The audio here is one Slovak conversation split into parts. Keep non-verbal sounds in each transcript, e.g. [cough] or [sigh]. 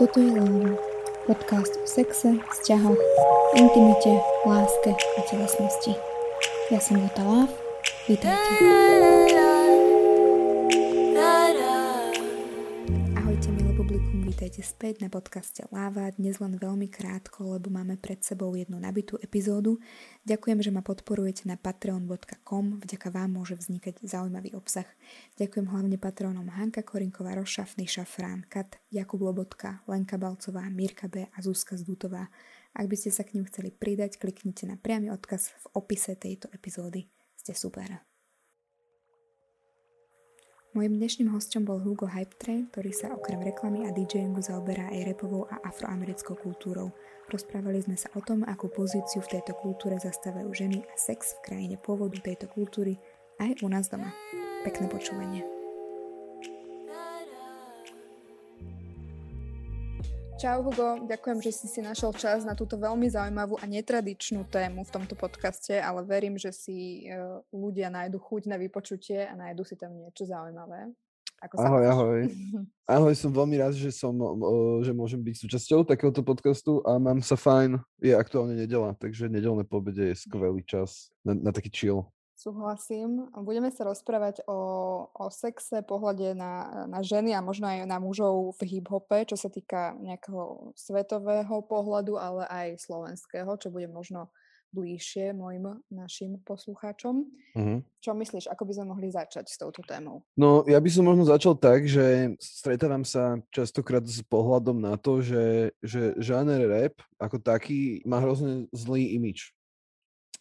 Toto je Láva, podcast o sexe, vzťahoch, intimite, láske a telesnosti. Ja som Vota Láv, vítajte. Vítajte späť na podcaste Láva, dnes len veľmi krátko, lebo máme pred sebou jednu nabitú epizódu. Ďakujem, že ma podporujete na patreon.com, vďaka vám môže vznikať zaujímavý obsah. Ďakujem hlavne patrónom Hanka Korinková, Rošafný Šafrán, Kat, Jakub Lobotka, Lenka Balcová, Mirka B a Zuzka Zdutová. Ak by ste sa k ním chceli pridať, kliknite na priamy odkaz v opise tejto epizódy. Ste super. Mojím dnešným hostom bol Hugo Hypetrain, ktorý sa okrem reklamy a DJingu zaoberá aj repovou a afroamerickou kultúrou. Rozprávali sme sa o tom, akú pozíciu v tejto kultúre zastávajú ženy a sex v krajine pôvodu tejto kultúry aj u nás doma. Pekné počúvanie. Čau Hugo, ďakujem, že si si našiel čas na túto veľmi zaujímavú a netradičnú tému v tomto podcaste, ale verím, že si uh, ľudia nájdu chuť na vypočutie a nájdu si tam niečo zaujímavé. Ako ahoj, ahoj. [laughs] ahoj, som veľmi rád, že, som, uh, že môžem byť súčasťou takéhoto podcastu a mám sa fajn. Je aktuálne nedela, takže nedelné pobede je skvelý čas na, na taký chill. Súhlasím. Budeme sa rozprávať o, o sexe, pohľade na, na ženy a možno aj na mužov v hip-hope, čo sa týka nejakého svetového pohľadu, ale aj slovenského, čo bude možno bližšie mojim našim poslucháčom. Mm-hmm. Čo myslíš, ako by sme mohli začať s touto témou? No, ja by som možno začal tak, že stretávam sa častokrát s pohľadom na to, že, že žáner rap ako taký má hrozne zlý imič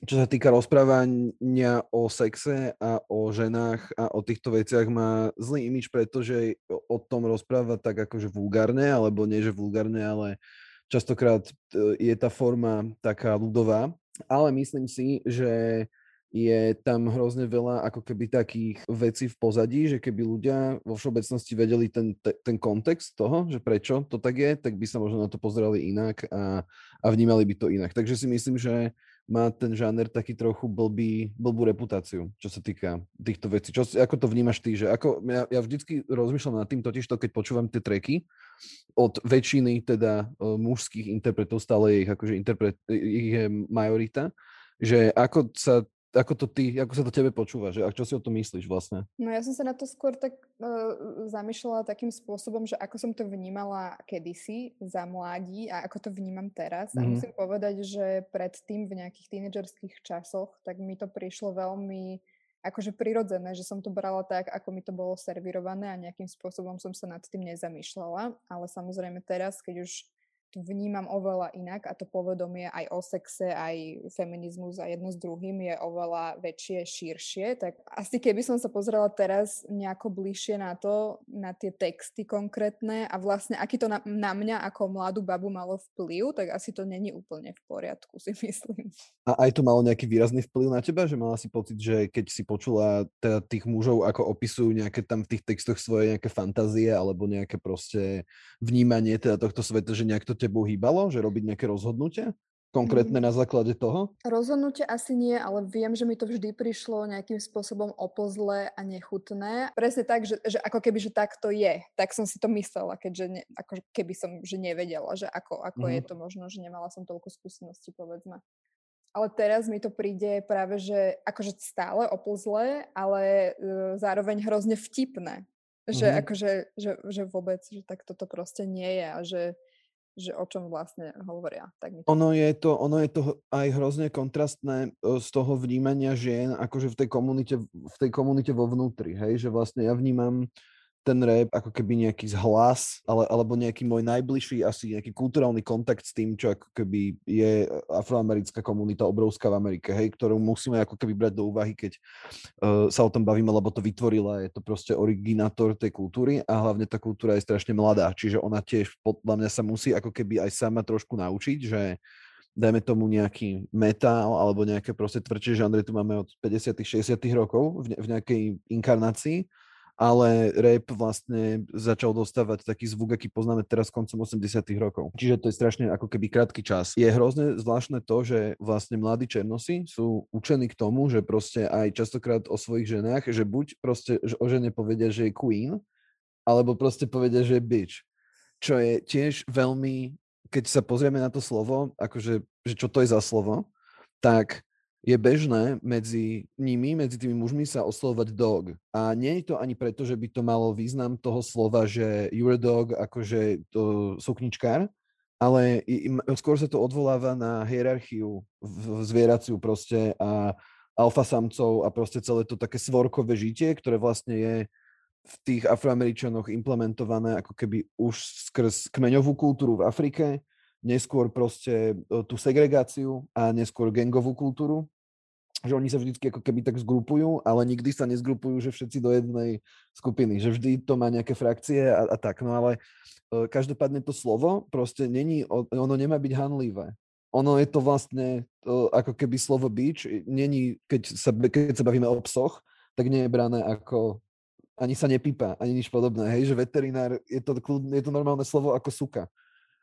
čo sa týka rozprávania o sexe a o ženách a o týchto veciach má zlý imič, pretože o tom rozpráva tak akože vulgárne, alebo nie že vulgárne, ale častokrát e, je tá forma taká ľudová. Ale myslím si, že je tam hrozne veľa ako keby takých vecí v pozadí, že keby ľudia vo všeobecnosti vedeli ten, ten kontext toho, že prečo to tak je, tak by sa možno na to pozerali inak a, a vnímali by to inak. Takže si myslím, že má ten žáner taký trochu blbý, blbú reputáciu, čo sa týka týchto vecí. Čo, ako to vnímaš ty? Že ako, ja, ja vždycky rozmýšľam nad tým, totiž to, keď počúvam tie treky od väčšiny teda uh, mužských interpretov, stále ich, akože interpret, ich je majorita, že ako sa ako to ty, ako sa to tebe počúva, že a čo si o tom myslíš vlastne? No ja som sa na to skôr tak uh, zamýšľala takým spôsobom, že ako som to vnímala kedysi za mladí a ako to vnímam teraz. Mm-hmm. A musím povedať, že predtým v nejakých tínedžerských časoch, tak mi to prišlo veľmi akože prirodzené, že som to brala tak, ako mi to bolo servirované a nejakým spôsobom som sa nad tým nezamýšľala. Ale samozrejme teraz, keď už to vnímam oveľa inak a to povedomie aj o sexe, aj feminizmus a jedno s druhým je oveľa väčšie, širšie, tak asi keby som sa pozrela teraz nejako bližšie na to, na tie texty konkrétne a vlastne aký to na, na mňa ako mladú babu malo vplyv, tak asi to není úplne v poriadku, si myslím. A aj to malo nejaký výrazný vplyv na teba, že mala si pocit, že keď si počula teda tých mužov, ako opisujú nejaké tam v tých textoch svoje nejaké fantázie alebo nejaké proste vnímanie teda tohto sveta, že nejak to tebou hýbalo, že robiť nejaké rozhodnutie? konkrétne mm. na základe toho? Rozhodnutie asi nie, ale viem, že mi to vždy prišlo nejakým spôsobom opozle a nechutné. Presne tak, že, že ako keby, že tak to je. Tak som si to myslela, keďže ne, ako keby som že nevedela, že ako, ako mm. je to možno, že nemala som toľko skúseností, povedzme. Ale teraz mi to príde práve, že akože stále opozle, ale e, zároveň hrozne vtipné. Že mm. akože, že, že vôbec, že tak toto proste nie je a že že o čom vlastne hovoria. Tak mi to... Ono, je to, ono je to aj hrozne kontrastné z toho vnímania žien, akože v tej komunite, v tej komunite vo vnútri, hej, že vlastne ja vnímam ten rap ako keby nejaký zhlas, ale, alebo nejaký môj najbližší asi nejaký kulturálny kontakt s tým, čo ako keby je afroamerická komunita obrovská v Amerike, hej, ktorú musíme ako keby brať do úvahy, keď uh, sa o tom bavíme, lebo to vytvorila, je to proste originátor tej kultúry a hlavne tá kultúra je strašne mladá, čiže ona tiež podľa mňa sa musí ako keby aj sama trošku naučiť, že dajme tomu nejaký metal alebo nejaké proste tvrdšie žánre tu máme od 50 60 rokov v, ne, v nejakej inkarnácii ale rap vlastne začal dostávať taký zvuk, aký poznáme teraz koncom 80 rokov. Čiže to je strašne ako keby krátky čas. Je hrozne zvláštne to, že vlastne mladí černosi sú učení k tomu, že proste aj častokrát o svojich ženách, že buď proste že o žene povedia, že je queen, alebo proste povedia, že je bitch. čo je tiež veľmi, keď sa pozrieme na to slovo, akože, že čo to je za slovo, tak je bežné medzi nimi, medzi tými mužmi sa oslovovať dog. A nie je to ani preto, že by to malo význam toho slova, že you're a dog, akože to sukničkár, ale skôr sa to odvoláva na hierarchiu zvieraciu proste a alfa samcov a proste celé to také svorkové žitie, ktoré vlastne je v tých afroameričanoch implementované ako keby už skrz kmeňovú kultúru v Afrike, neskôr proste e, tú segregáciu a neskôr gangovú kultúru, že oni sa vždy ako keby tak zgrupujú, ale nikdy sa nezgrupujú, že všetci do jednej skupiny, že vždy to má nejaké frakcie a, a tak. No ale uh, každopádne to slovo proste není, ono nemá byť hanlivé. Ono je to vlastne uh, ako keby slovo beach, není, keď sa, keď sa bavíme o psoch, tak nie je brané ako ani sa nepípa, ani nič podobné. Hej, že veterinár, je to, je to normálne slovo ako suka.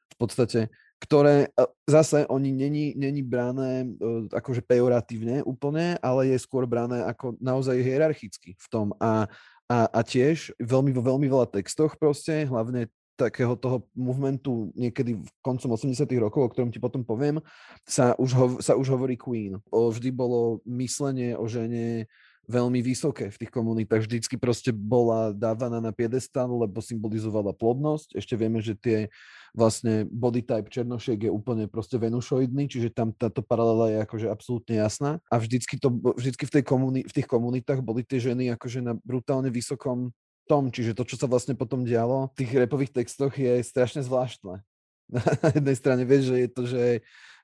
V podstate ktoré e, zase oni není, není brané e, akože pejoratívne úplne, ale je skôr brané ako naozaj hierarchicky v tom. A, a, a tiež veľmi, vo veľmi veľa textoch proste, hlavne takého toho movementu niekedy v koncom 80 rokov, o ktorom ti potom poviem, sa už, ho, sa už hovorí Queen. O, vždy bolo myslenie o žene veľmi vysoké v tých komunitách. Vždycky proste bola dávaná na piedestal, lebo symbolizovala plodnosť. Ešte vieme, že tie vlastne body type černošiek je úplne proste venušoidný, čiže tam táto paralela je akože absolútne jasná. A vždycky, to, vždycky v, tej komuni- v tých komunitách boli tie ženy akože na brutálne vysokom tom, čiže to, čo sa vlastne potom dialo v tých repových textoch je strašne zvláštne. [laughs] Na jednej strane vieš, že je to, že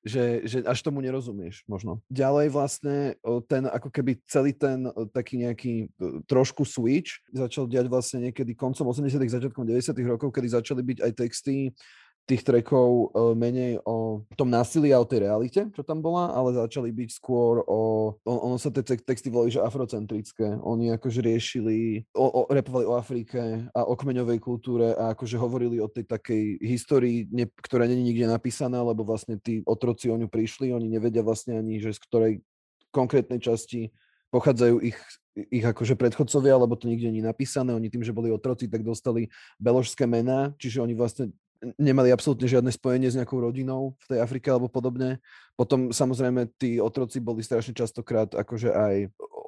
že, že až tomu nerozumieš možno. Ďalej vlastne ten ako keby celý ten taký nejaký trošku switch začal diať vlastne niekedy koncom 80 začiatkom 90 rokov, kedy začali byť aj texty tých trackov uh, menej o tom násilí a o tej realite, čo tam bola, ale začali byť skôr o... On, ono sa tie texty volali, že afrocentrické. Oni akože riešili, o, o, repovali o Afrike a o kmeňovej kultúre a akože hovorili o tej takej histórii, ne, ktorá není nikde napísaná, lebo vlastne tí otroci o ňu prišli, oni nevedia vlastne ani, že z ktorej konkrétnej časti pochádzajú ich, ich akože predchodcovia, lebo to nikde nie je napísané. Oni tým, že boli otroci, tak dostali beložské mená, čiže oni vlastne nemali absolútne žiadne spojenie s nejakou rodinou v tej Afrike alebo podobne. Potom samozrejme tí otroci boli strašne častokrát akože aj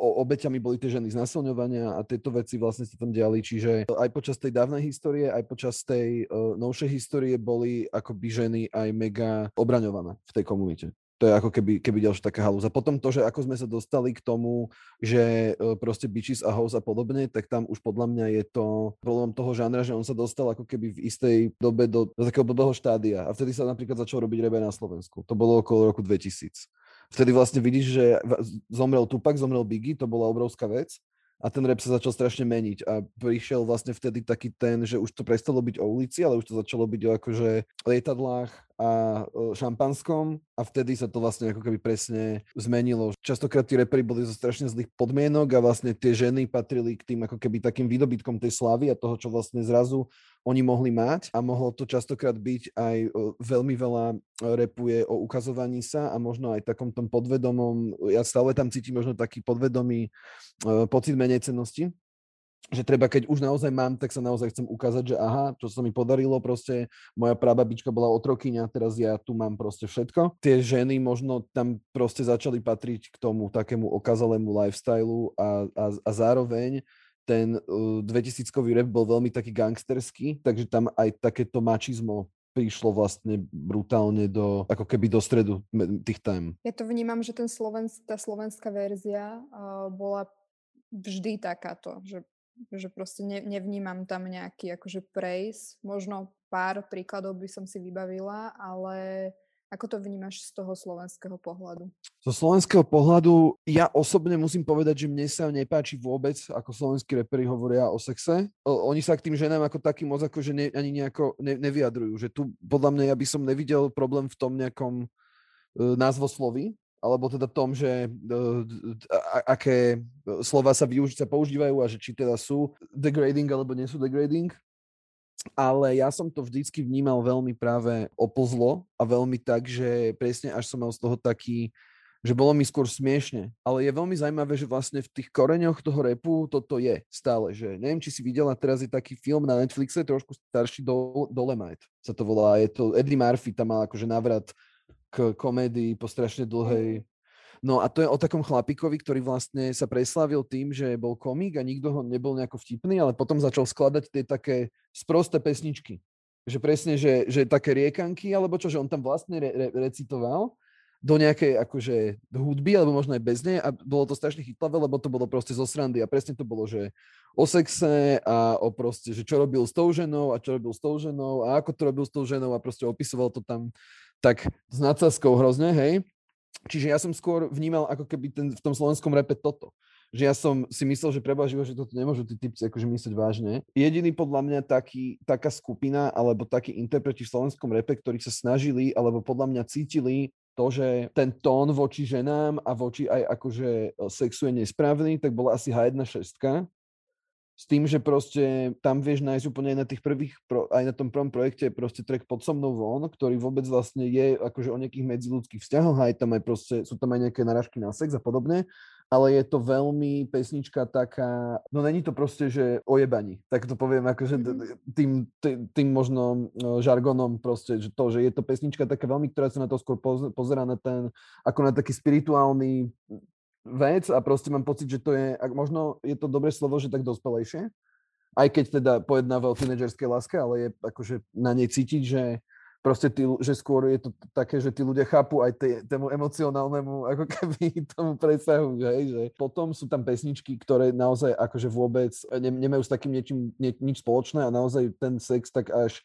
obeťami boli tie ženy znasilňovania a tieto veci vlastne sa tam diali, čiže aj počas tej dávnej histórie, aj počas tej uh, novšej histórie boli akoby ženy aj mega obraňované v tej komunite. To je ako keby, keby ďalšia taká halúza. Potom to, že ako sme sa dostali k tomu, že e, proste Bitches a House a podobne, tak tam už podľa mňa je to problém toho žánra, že on sa dostal ako keby v istej dobe do, do takého blbého štádia. A vtedy sa napríklad začal robiť rebe na Slovensku. To bolo okolo roku 2000. Vtedy vlastne vidíš, že zomrel Tupac, zomrel Biggie, to bola obrovská vec a ten rap sa začal strašne meniť a prišiel vlastne vtedy taký ten, že už to prestalo byť o ulici, ale už to začalo byť o akože lietadlách a šampanskom a vtedy sa to vlastne ako keby presne zmenilo. Častokrát tí repery boli zo strašne zlých podmienok a vlastne tie ženy patrili k tým ako keby takým výdobytkom tej slavy a toho, čo vlastne zrazu oni mohli mať a mohlo to častokrát byť aj veľmi veľa repuje o ukazovaní sa a možno aj takom tom podvedomom, ja stále tam cítim možno taký podvedomý pocit menej cennosti, že treba, keď už naozaj mám, tak sa naozaj chcem ukázať, že aha, čo sa mi podarilo, proste moja prababička bola otrokyňa, teraz ja tu mám proste všetko. Tie ženy možno tam proste začali patriť k tomu takému okazalému lifestylu a, a, a zároveň ten uh, 2000-kový rap bol veľmi taký gangsterský, takže tam aj takéto mačizmo prišlo vlastne brutálne do, ako keby do stredu tých tém. Ja to vnímam, že ten Slovensk, tá slovenská verzia uh, bola vždy takáto, že že proste ne, nevnímam tam nejaký akože prejs. Možno pár príkladov by som si vybavila, ale ako to vnímaš z toho slovenského pohľadu? Zo slovenského pohľadu ja osobne musím povedať, že mne sa nepáči vôbec, ako slovenskí reperi hovoria o sexe. Oni sa k tým ženám ako taký moc akože ne, ani nejako ne, nevyjadrujú. Že tu podľa mňa ja by som nevidel problém v tom nejakom uh, názvosloví, alebo teda tom, že uh, aké slova sa, využ- sa používajú a že či teda sú degrading alebo nie sú degrading. Ale ja som to vždycky vnímal veľmi práve opozlo a veľmi tak, že presne až som mal z toho taký že bolo mi skôr smiešne. Ale je veľmi zaujímavé, že vlastne v tých koreňoch toho repu toto je stále. Že neviem, či si videla, teraz je taký film na Netflixe, trošku starší, Do, Dolemite sa to volá. Je to Eddie Murphy, tam mal akože návrat k komédii po strašne dlhej... No a to je o takom chlapikovi, ktorý vlastne sa preslavil tým, že bol komik a nikto ho nebol nejako vtipný, ale potom začal skladať tie také sprosté pesničky. Že presne, že, že také riekanky, alebo čo, že on tam vlastne re, re, recitoval do nejakej akože hudby, alebo možno aj bez nej a bolo to strašne chytlavé, lebo to bolo proste zo srandy. A presne to bolo, že o sexe a o proste, že čo robil s tou ženou a čo robil s tou ženou a ako to robil s tou ženou a proste opisoval to tam tak s nadsázkou hrozne, hej. Čiže ja som skôr vnímal ako keby ten, v tom slovenskom repe toto. Že ja som si myslel, že preba živo, že toto nemôžu tí typci akože myslieť vážne. Jediný podľa mňa taký, taká skupina alebo takí interpreti v slovenskom repe, ktorí sa snažili alebo podľa mňa cítili to, že ten tón voči ženám a voči aj akože e, sexu je nesprávny, tak bola asi H1.6. S tým, že proste tam vieš nájsť úplne aj na tých prvých, aj na tom prvom projekte proste track pod so mnou von, ktorý vôbec vlastne je akože o nejakých medziludských vzťahoch, aj tam aj proste, sú tam aj nejaké narážky na sex a podobne ale je to veľmi pesnička taká, no není to proste, že ojebaní, tak to poviem akože tým, tým, tým možno no, žargonom proste, že to, že je to pesnička taká veľmi, ktorá sa na to skôr pozera na ten, ako na taký spirituálny vec a proste mám pocit, že to je, možno je to dobré slovo, že tak dospelejšie, aj keď teda pojednáva o tínedžerskej láske, ale je akože na nej cítiť, že proste tí, že skôr je to také, že tí ľudia chápu aj té, tému emocionálnemu [laughs] ako keby tomu presahu, hej, že potom sú tam pesničky, ktoré naozaj akože vôbec ne, nemajú s takým niečím nie, nič spoločné a naozaj ten sex tak až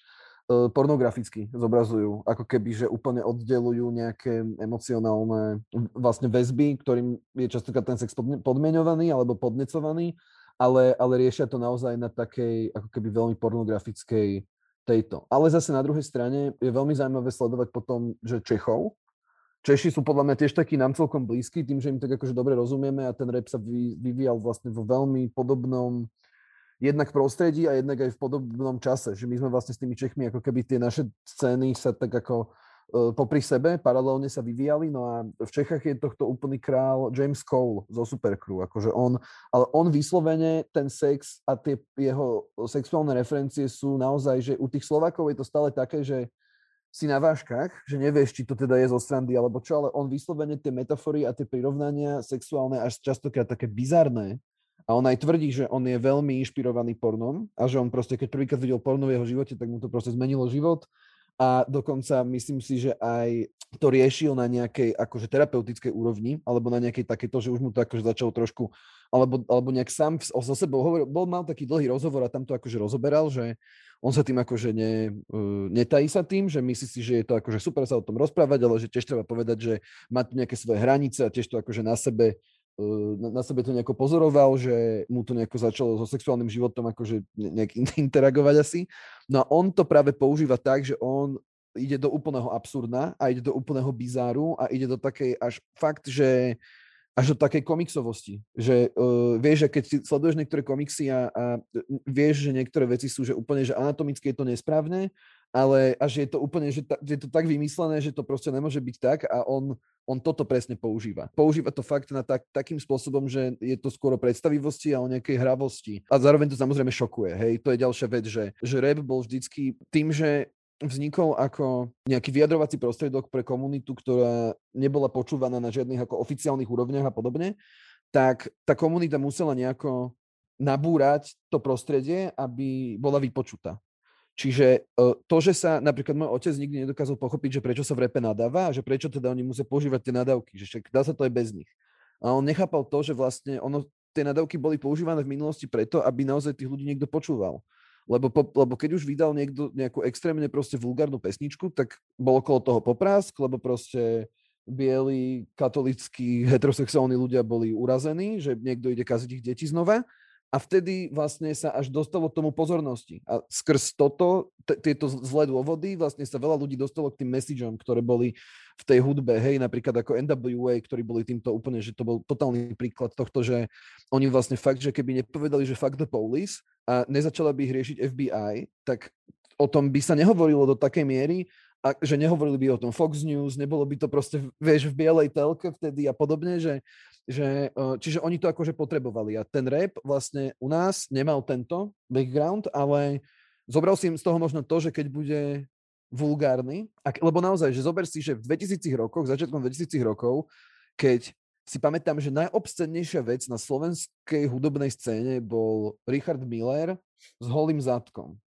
pornograficky zobrazujú, ako keby, že úplne oddelujú nejaké emocionálne vlastne väzby, ktorým je častokrát ten sex podmienovaný alebo podnecovaný, ale, ale riešia to naozaj na takej ako keby veľmi pornografickej tejto. Ale zase na druhej strane je veľmi zaujímavé sledovať potom, že Čechov, Češi sú podľa mňa tiež takí nám celkom blízky, tým, že im tak akože dobre rozumieme a ten rap sa vyvíjal vlastne vo veľmi podobnom jednak prostredí a jednak aj v podobnom čase, že my sme vlastne s tými Čechmi ako keby tie naše scény sa tak ako E, popri sebe paralelne sa vyvíjali, no a v Čechách je tohto úplný král James Cole zo Supercrew, akože on, ale on vyslovene ten sex a tie jeho sexuálne referencie sú naozaj, že u tých Slovakov je to stále také, že si na váškach, že nevieš, či to teda je zo strandy alebo čo, ale on vyslovene tie metafory a tie prirovnania sexuálne až častokrát také bizarné, a on aj tvrdí, že on je veľmi inšpirovaný pornom a že on proste, keď prvýkrát videl porno v jeho živote, tak mu to proste zmenilo život. A dokonca myslím si, že aj to riešil na nejakej akože terapeutickej úrovni, alebo na nejakej takéto, že už mu to akože začalo trošku, alebo, alebo nejak sám so sebou hovoril, bol, mal taký dlhý rozhovor a tam to akože rozoberal, že on sa tým akože ne, uh, netají sa tým, že myslí si, že je to akože super sa o tom rozprávať, ale že tiež treba povedať, že má tu nejaké svoje hranice a tiež to akože na sebe na, sebe to nejako pozoroval, že mu to nejako začalo so sexuálnym životom akože nejak [laughs] interagovať asi. No a on to práve používa tak, že on ide do úplného absurda a ide do úplného bizáru a ide do takej až fakt, že až do takej komiksovosti, že uh, vieš, že keď si sleduješ niektoré komiksy a, a vieš, že niektoré veci sú že úplne, že anatomicky je to nesprávne, ale až je to úplne, že, ta, že je to tak vymyslené, že to proste nemôže byť tak a on on toto presne používa. Používa to fakt na tak, takým spôsobom, že je to skôr o predstavivosti a o nejakej hravosti. A zároveň to samozrejme šokuje. Hej, to je ďalšia vec, že, že rap bol vždycky tým, že vznikol ako nejaký vyjadrovací prostriedok pre komunitu, ktorá nebola počúvaná na žiadnych ako oficiálnych úrovniach a podobne, tak tá komunita musela nejako nabúrať to prostredie, aby bola vypočutá. Čiže e, to, že sa napríklad môj otec nikdy nedokázal pochopiť, že prečo sa v repe nadáva a že prečo teda oni musia používať tie nadávky, že však dá sa to aj bez nich. A on nechápal to, že vlastne ono, tie nadávky boli používané v minulosti preto, aby naozaj tých ľudí niekto počúval. Lebo, po, lebo keď už vydal niekto nejakú extrémne proste vulgárnu pesničku, tak bol okolo toho poprask, lebo proste bieli, katolickí, heterosexuálni ľudia boli urazení, že niekto ide kaziť ich deti znova a vtedy vlastne sa až dostalo tomu pozornosti. A skrz toto, t- tieto zlé dôvody, vlastne sa veľa ľudí dostalo k tým messageom, ktoré boli v tej hudbe, hej, napríklad ako NWA, ktorí boli týmto úplne, že to bol totálny príklad tohto, že oni vlastne fakt, že keby nepovedali, že fuck the police a nezačala by ich riešiť FBI, tak o tom by sa nehovorilo do takej miery a že nehovorili by o tom Fox News, nebolo by to proste, vieš, v bielej telke vtedy a podobne, že, že e, čiže oni to akože potrebovali a ten rap vlastne u nás nemal tento background, ale zobral si im z toho možno to, že keď bude vulgárny, ak, lebo naozaj, že zober si, že v 2000 rokoch, začiatkom 2000 rokov, keď si pamätám, že najobscennejšia vec na slovenskej hudobnej scéne bol Richard Miller s holým zadkom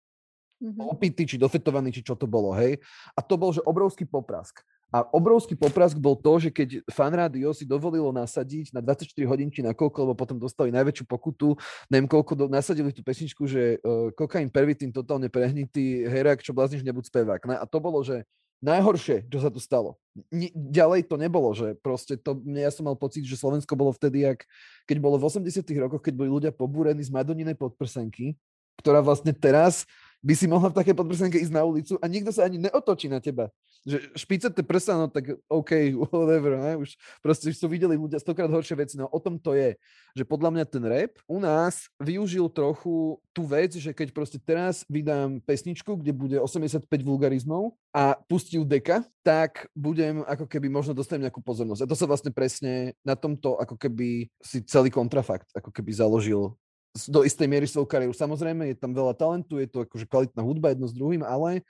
mm-hmm. opitý, či dofetovaný, či čo to bolo, hej. A to bol, že obrovský poprask. A obrovský poprask bol to, že keď fan rádio si dovolilo nasadiť na 24 hodín na koľko, lebo potom dostali najväčšiu pokutu, neviem koľko, do, nasadili tú pesničku, že uh, kokain pervitín totálne prehnitý, herak, čo blázniš, nebuď spevák. A to bolo, že najhoršie, čo sa tu stalo. N- ďalej to nebolo, že proste to, ja som mal pocit, že Slovensko bolo vtedy, jak, keď bolo v 80 rokoch, keď boli ľudia pobúrení z Madoninej podprsenky, ktorá vlastne teraz by si mohla v také podprsenke ísť na ulicu a nikto sa ani neotočí na teba. Že špicete prsa, no tak OK, [laughs] whatever, ne? už proste už sú videli ľudia stokrát horšie veci, no o tom to je, že podľa mňa ten rap u nás využil trochu tú vec, že keď proste teraz vydám pesničku, kde bude 85 vulgarizmov a pustím deka, tak budem ako keby možno dostanem nejakú pozornosť. A to sa vlastne presne na tomto ako keby si celý kontrafakt ako keby založil do istej miery svoju kariéru. Samozrejme, je tam veľa talentu, je to akože kvalitná hudba jedno s druhým, ale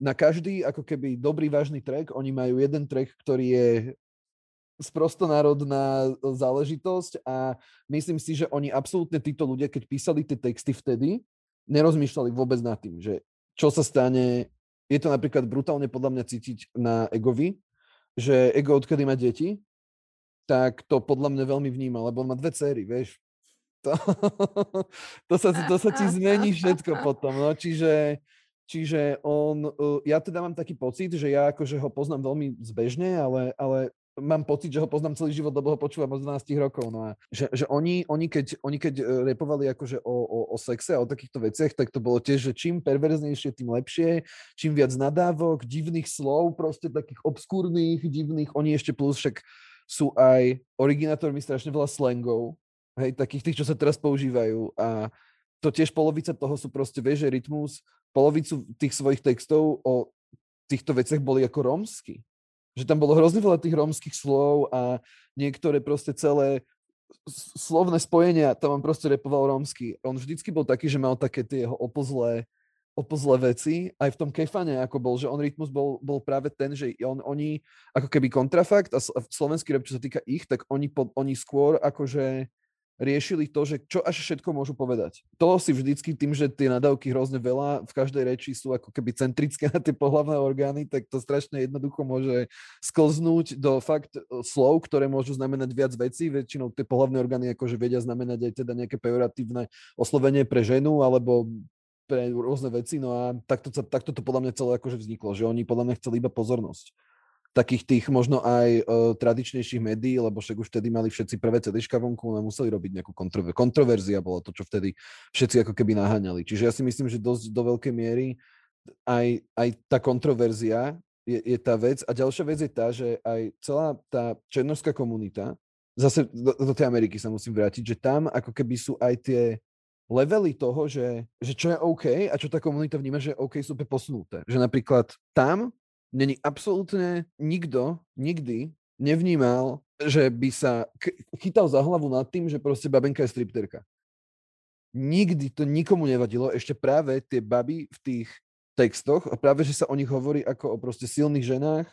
na každý ako keby dobrý, vážny track, oni majú jeden track, ktorý je sprostonárodná záležitosť a myslím si, že oni absolútne títo ľudia, keď písali tie texty vtedy, nerozmýšľali vôbec nad tým, že čo sa stane, je to napríklad brutálne podľa mňa cítiť na Egovi, že Ego odkedy má deti, tak to podľa mňa veľmi vníma, lebo on má dve céry, vieš, [laughs] to, to, sa, to sa ti zmení všetko [laughs] potom. No. Čiže, čiže on, ja teda mám taký pocit, že ja akože ho poznám veľmi zbežne, ale, ale mám pocit, že ho poznám celý život, lebo ho počúvam od 12 rokov. No a že, že oni, oni, keď, oni keď e, repovali akože o, o, o sexe a o takýchto veciach, tak to bolo tiež, že čím perverznejšie, tým lepšie, čím viac nadávok, divných slov, proste takých obskúrnych, divných, oni ešte plus však sú aj originátormi strašne veľa slangov, hej, takých tých, čo sa teraz používajú a to tiež polovica toho sú proste, vieš, že rytmus, polovicu tých svojich textov o týchto veciach boli ako rómsky. Že tam bolo hrozne veľa tých rómskych slov a niektoré proste celé slovné spojenia, tam on proste repoval rómsky. On vždycky bol taký, že mal také tie jeho opozlé, opozlé veci, aj v tom kefane, ako bol, že on rytmus bol, bol práve ten, že on, oni, ako keby kontrafakt a slovenský rap, čo sa týka ich, tak oni, pod, oni skôr akože riešili to, že čo až všetko môžu povedať. To si vždycky tým, že tie nadávky hrozne veľa v každej reči sú ako keby centrické na tie pohľavné orgány, tak to strašne jednoducho môže sklznúť do fakt e, slov, ktoré môžu znamenať viac vecí. Väčšinou tie pohľavné orgány akože vedia znamenať aj teda nejaké pejoratívne oslovenie pre ženu alebo pre rôzne veci, no a takto, takto to podľa mňa celé akože vzniklo, že oni podľa mňa chceli iba pozornosť takých tých možno aj uh, tradičnejších médií, lebo však už vtedy mali všetci prvé CDčka vonku a museli robiť nejakú kontrover- kontroverzia, bolo to, čo vtedy všetci ako keby naháňali. Čiže ja si myslím, že dosť do veľkej miery aj, aj tá kontroverzia je, je tá vec. A ďalšia vec je tá, že aj celá tá černorská komunita, zase do, do tej Ameriky sa musím vrátiť, že tam ako keby sú aj tie levely toho, že, že čo je OK a čo tá komunita vníma, že OK sú posunuté. Že napríklad tam není absolútne nikto nikdy nevnímal, že by sa chytal za hlavu nad tým, že proste babenka je stripterka. Nikdy to nikomu nevadilo, ešte práve tie baby v tých textoch a práve, že sa o nich hovorí ako o proste silných ženách,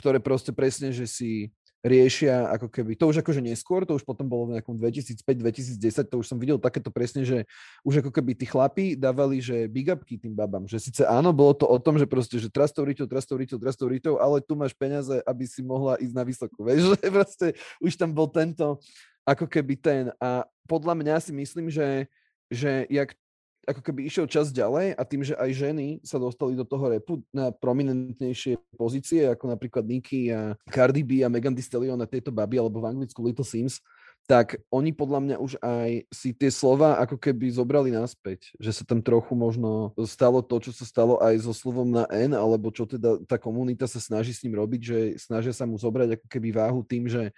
ktoré proste presne, že si riešia ako keby, to už akože neskôr, to už potom bolo v nejakom 2005-2010, to už som videl takéto presne, že už ako keby tí chlapi dávali, že big upky tým babám, že síce áno, bolo to o tom, že proste, že trastou riťou, trastou riťou, trastou riťou, ale tu máš peniaze, aby si mohla ísť na vysokú, [laughs] vieš, že proste už tam bol tento ako keby ten. A podľa mňa si myslím, že že jak ako keby išiel čas ďalej a tým, že aj ženy sa dostali do toho repu na prominentnejšie pozície, ako napríklad Nicky a Cardi B a Megan Thee Stallion a tieto baby, alebo v Anglicku Little Sims, tak oni podľa mňa už aj si tie slova ako keby zobrali naspäť, že sa tam trochu možno stalo to, čo sa stalo aj so slovom na N, alebo čo teda tá komunita sa snaží s ním robiť, že snažia sa mu zobrať ako keby váhu tým, že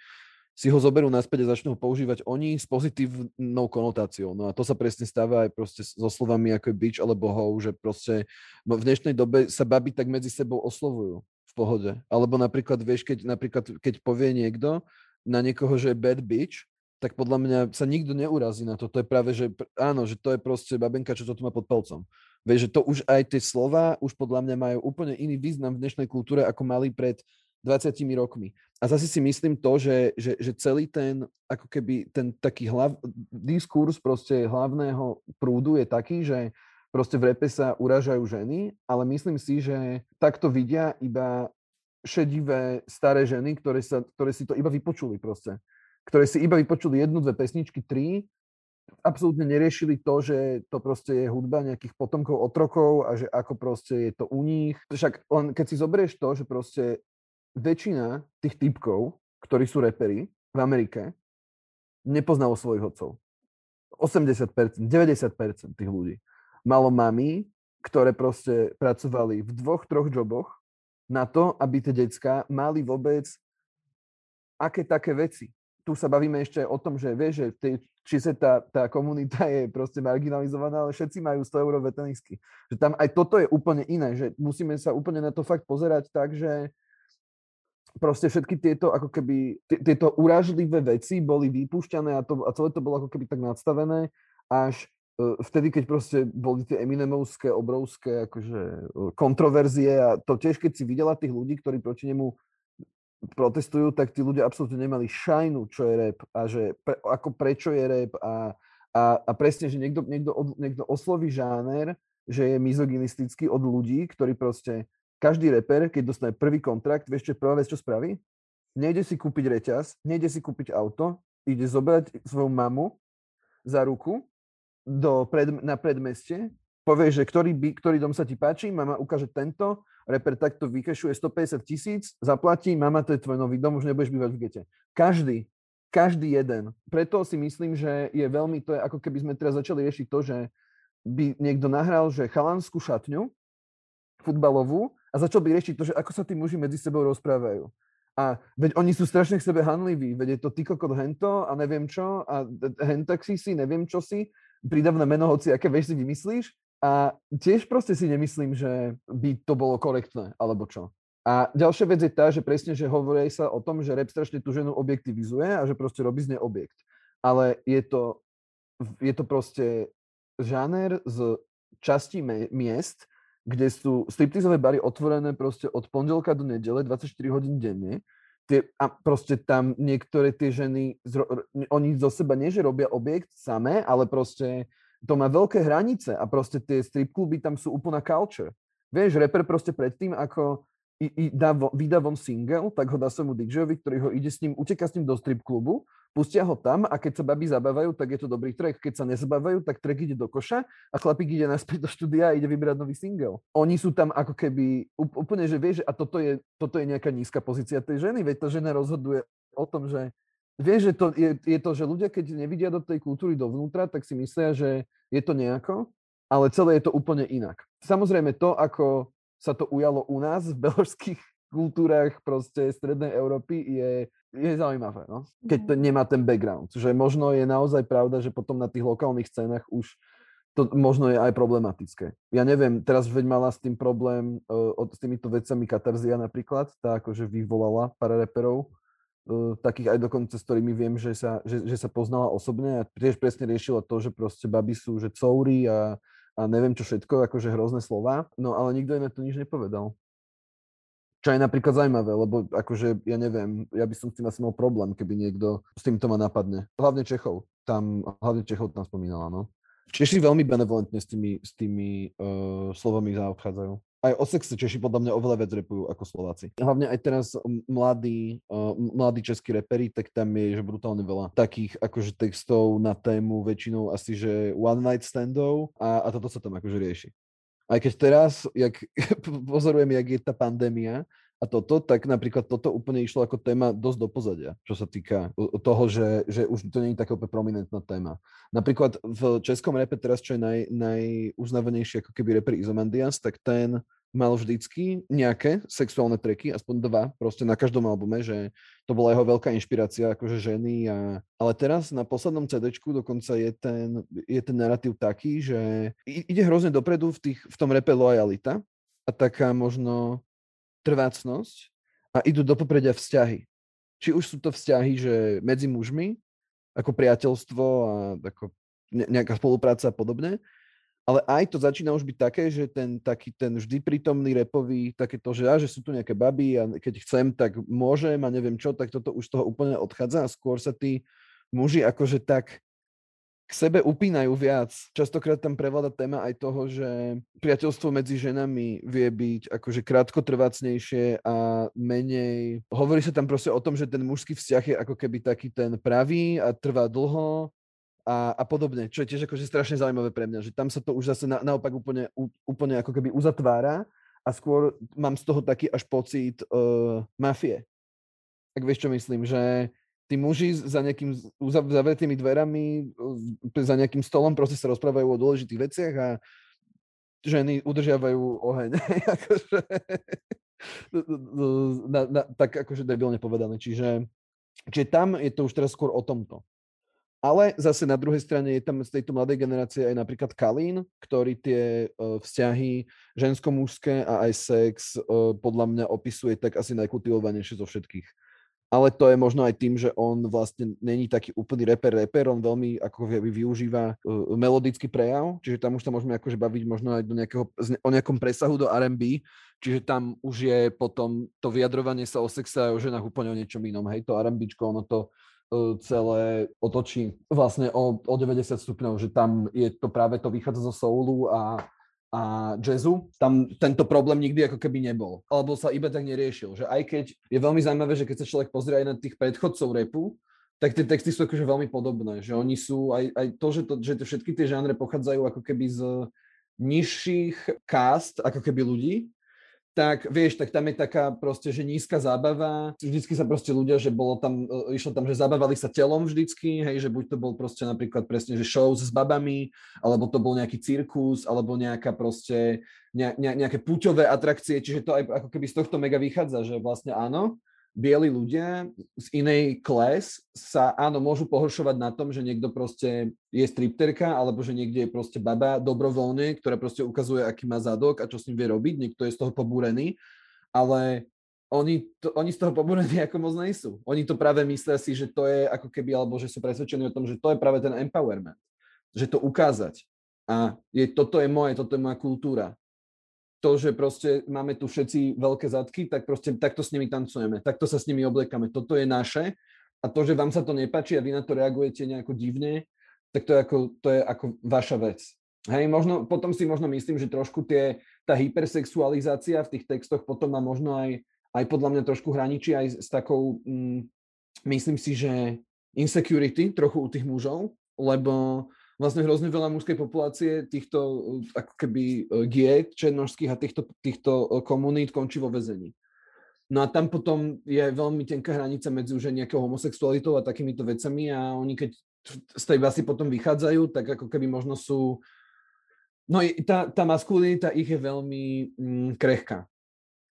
si ho zoberú naspäť a začnú ho používať oni s pozitívnou konotáciou. No a to sa presne stáva aj proste so slovami ako je bitch alebo ho, že proste v dnešnej dobe sa baby tak medzi sebou oslovujú v pohode. Alebo napríklad, vieš, keď, napríklad, keď povie niekto na niekoho, že je bad bitch, tak podľa mňa sa nikto neurazí na to. To je práve, že áno, že to je proste babenka, čo to tu má pod palcom. Vieš, že to už aj tie slova už podľa mňa majú úplne iný význam v dnešnej kultúre, ako mali pred 20 rokmi. A zase si myslím to, že, že, že celý ten, ako keby ten taký hlav, diskurs proste hlavného prúdu je taký, že proste v repe sa uražajú ženy, ale myslím si, že takto vidia iba šedivé staré ženy, ktoré, sa, ktoré si to iba vypočuli proste ktoré si iba vypočuli jednu, dve pesničky, tri, absolútne neriešili to, že to proste je hudba nejakých potomkov otrokov a že ako proste je to u nich. Však len keď si zoberieš to, že proste väčšina tých typkov, ktorí sú reperi v Amerike, nepoznalo svojich otcov. 80%, 90% tých ľudí. Malo mami, ktoré proste pracovali v dvoch, troch joboch na to, aby tie decka mali vôbec aké také veci tu sa bavíme ešte o tom, že vieš, že tej, či sa tá, tá komunita je proste marginalizovaná, ale všetci majú 100 eurové tenisky. Že tam aj toto je úplne iné, že musíme sa úplne na to fakt pozerať tak, že proste všetky tieto ako keby, tieto urážlivé veci boli vypúšťané a, to, a celé to bolo ako keby tak nadstavené až e, vtedy, keď proste boli tie Eminemovské obrovské akože e, kontroverzie a to tiež, keď si videla tých ľudí, ktorí proti nemu protestujú, tak tí ľudia absolútne nemali šajnu, čo je rap a že pre, ako prečo je rap a, a, a presne, že niekto, niekto, niekto osloví žáner, že je mizogynistický od ľudí, ktorí proste, každý reper, keď dostane prvý kontrakt, vieš čo prvá vec, čo spraví? Nejde si kúpiť reťaz, nejde si kúpiť auto, ide zobrať svoju mamu za ruku do pred, na predmeste, povie, že ktorý, by, ktorý dom sa ti páči, mama ukáže tento, reper takto vykešuje 150 tisíc, zaplatí, mama, to je tvoj nový dom, už nebudeš bývať v gete. Každý, každý jeden. Preto si myslím, že je veľmi, to je ako keby sme teraz začali riešiť to, že by niekto nahral, že chalanskú šatňu, futbalovú, a začal by riešiť to, že ako sa tí muži medzi sebou rozprávajú. A veď oni sú strašne k sebe hanliví, veď je to ty kokot hento a neviem čo, a hentaxi si, neviem čo si, pridavné meno, hoci aké veš si vymyslíš a tiež proste si nemyslím, že by to bolo korektné, alebo čo. A ďalšia vec je tá, že presne, že hovorí sa o tom, že rap strašne tú ženu objektivizuje a že proste robí z nej objekt. Ale je to, je to proste žáner z časti miest, kde sú striptizové bary otvorené proste od pondelka do nedele, 24 hodín denne. Tie, a proste tam niektoré tie ženy, oni zo seba nie, že robia objekt samé, ale proste to má veľké hranice a proste tie strip kluby tam sú úplná culture. Vieš, reper proste predtým, ako i, i dá vydá von single, tak ho dá svojmu DJovi, ktorý ho ide s ním, uteká s ním do strip klubu, pustia ho tam a keď sa baby zabávajú, tak je to dobrý track. Keď sa nezabávajú, tak track ide do koša a chlapík ide naspäť do štúdia a ide vybrať nový single. Oni sú tam ako keby úplne, že vieš, a toto je, toto je nejaká nízka pozícia tej ženy, veď tá žena rozhoduje o tom, že Vieš, že to je, je to, že ľudia, keď nevidia do tej kultúry dovnútra, tak si myslia, že je to nejako, ale celé je to úplne inak. Samozrejme to, ako sa to ujalo u nás v beložských [laughs] kultúrach proste strednej Európy je, je zaujímavé, no? keď to mhm. nemá ten background. Že možno je naozaj pravda, že potom na tých lokálnych scénach už to možno je aj problematické. Ja neviem, teraz veď mala s tým problém, uh, s týmito vecami Katarzia napríklad, tá akože vyvolala pár reperov, uh, takých aj dokonca, s ktorými viem, že sa, že, že sa poznala osobne a tiež presne riešila to, že proste baby sú, že coury a, a neviem čo všetko, akože hrozné slova, no ale nikto im na to nič nepovedal. Čo je napríklad zaujímavé, lebo akože, ja neviem, ja by som s tým asi mal problém, keby niekto s týmto ma napadne. Hlavne Čechov. Tam, hlavne Čechov tam spomínala, no. Češi veľmi benevolentne s tými, s tými uh, slovami zaobchádzajú aj o sexe Češi podľa mňa oveľa viac repujú ako Slováci. Hlavne aj teraz mladí, mladí českí reperi, tak tam je že brutálne veľa takých akože textov na tému väčšinou asi, že one night standov a, a toto sa tam akože rieši. Aj keď teraz, jak [laughs] pozorujem, jak je tá pandémia, a toto, tak napríklad toto úplne išlo ako téma dosť do pozadia, čo sa týka toho, že, že už to nie je taká úplne prominentná téma. Napríklad v českom repe teraz, čo je naj, najuznávanejší ako keby reper Izomandias, tak ten mal vždycky nejaké sexuálne treky, aspoň dva, proste na každom albume, že to bola jeho veľká inšpirácia, akože ženy. A... Ale teraz na poslednom CD dokonca je ten, je ten narratív taký, že ide hrozne dopredu v, tých, v tom repe lojalita a taká možno trvácnosť a idú do popredia vzťahy. Či už sú to vzťahy, že medzi mužmi, ako priateľstvo a ako nejaká spolupráca a podobne, ale aj to začína už byť také, že ten taký ten vždy prítomný repový, takéto, že, a, že sú tu nejaké baby a keď chcem, tak môžem a neviem čo, tak toto už toho úplne odchádza a skôr sa tí muži akože tak sebe upínajú viac. Častokrát tam prevláda téma aj toho, že priateľstvo medzi ženami vie byť akože krátkotrvácnejšie a menej... Hovorí sa tam proste o tom, že ten mužský vzťah je ako keby taký ten pravý a trvá dlho a, a podobne, čo je tiež akože strašne zaujímavé pre mňa, že tam sa to už zase na, naopak úplne, úplne ako keby uzatvára a skôr mám z toho taký až pocit uh, mafie. Tak vieš, čo myslím, že tí muži za nejakým zavretými dverami, za nejakým stolom proste sa rozprávajú o dôležitých veciach a ženy udržiavajú oheň. [laughs] akože, na, na, tak akože debilne povedané. Čiže, čiže tam je to už teraz skôr o tomto. Ale zase na druhej strane je tam z tejto mladej generácie aj napríklad Kalín, ktorý tie uh, vzťahy žensko-mužské a aj sex uh, podľa mňa opisuje tak asi najkultivovanejšie zo všetkých. Ale to je možno aj tým, že on vlastne není taký úplný reper reper, on veľmi ako využíva uh, melodický prejav, čiže tam už sa môžeme akože baviť možno aj do nejakého, o nejakom presahu do R&B, čiže tam už je potom to vyjadrovanie sa o sexe a o ženách úplne o niečom inom, hej, to R&Bčko, ono to E, celé otočí vlastne o, o 90 stupňov, že tam je to práve to vychádza zo soulu a, a jazzu. Tam tento problém nikdy ako keby nebol. Alebo sa iba tak neriešil. Že aj keď je veľmi zaujímavé, že keď sa človek pozrie aj na tých predchodcov repu, tak tie texty sú akože veľmi podobné. Že oni sú aj, aj to, že, to, že to všetky tie žánre pochádzajú ako keby z nižších cast, ako keby ľudí, tak vieš, tak tam je taká proste, že nízka zábava. Vždycky sa proste ľudia, že bolo tam, e, išlo tam, že zabávali sa telom vždycky, hej, že buď to bol proste napríklad presne, že show s babami, alebo to bol nejaký cirkus, alebo nejaká proste, ne, ne, nejaké puťové atrakcie, čiže to aj ako keby z tohto mega vychádza, že vlastne áno, bieli ľudia z inej kles sa, áno, môžu pohoršovať na tom, že niekto proste je stripterka, alebo že niekde je proste baba dobrovoľne, ktorá proste ukazuje, aký má zadok a čo s ním vie robiť, niekto je z toho pobúrený, ale oni, to, oni z toho pobúrení ako moc nejsú. Oni to práve myslia si, že to je ako keby, alebo že sú presvedčení o tom, že to je práve ten empowerment. Že to ukázať. A je, toto je moje, toto je moja kultúra to, že proste máme tu všetci veľké zadky, tak proste takto s nimi tancujeme, takto sa s nimi obliekame, toto je naše a to, že vám sa to nepáči a vy na to reagujete nejako divne, tak to je ako, to je ako vaša vec. Hej, možno, potom si možno myslím, že trošku tie, tá hypersexualizácia v tých textoch potom má možno aj, aj podľa mňa trošku hraničí aj s takou, mm, myslím si, že insecurity trochu u tých mužov, lebo vlastne hrozne veľa mužskej populácie týchto ako keby e, giek černožských a týchto, týchto e, komunít končí vo väzení. No a tam potom je veľmi tenká hranica medzi už nejakou homosexualitou a takýmito vecami a oni keď z tej vlasy potom vychádzajú, tak ako keby možno sú... No tá, tá maskulinita ich je veľmi mm, krehká.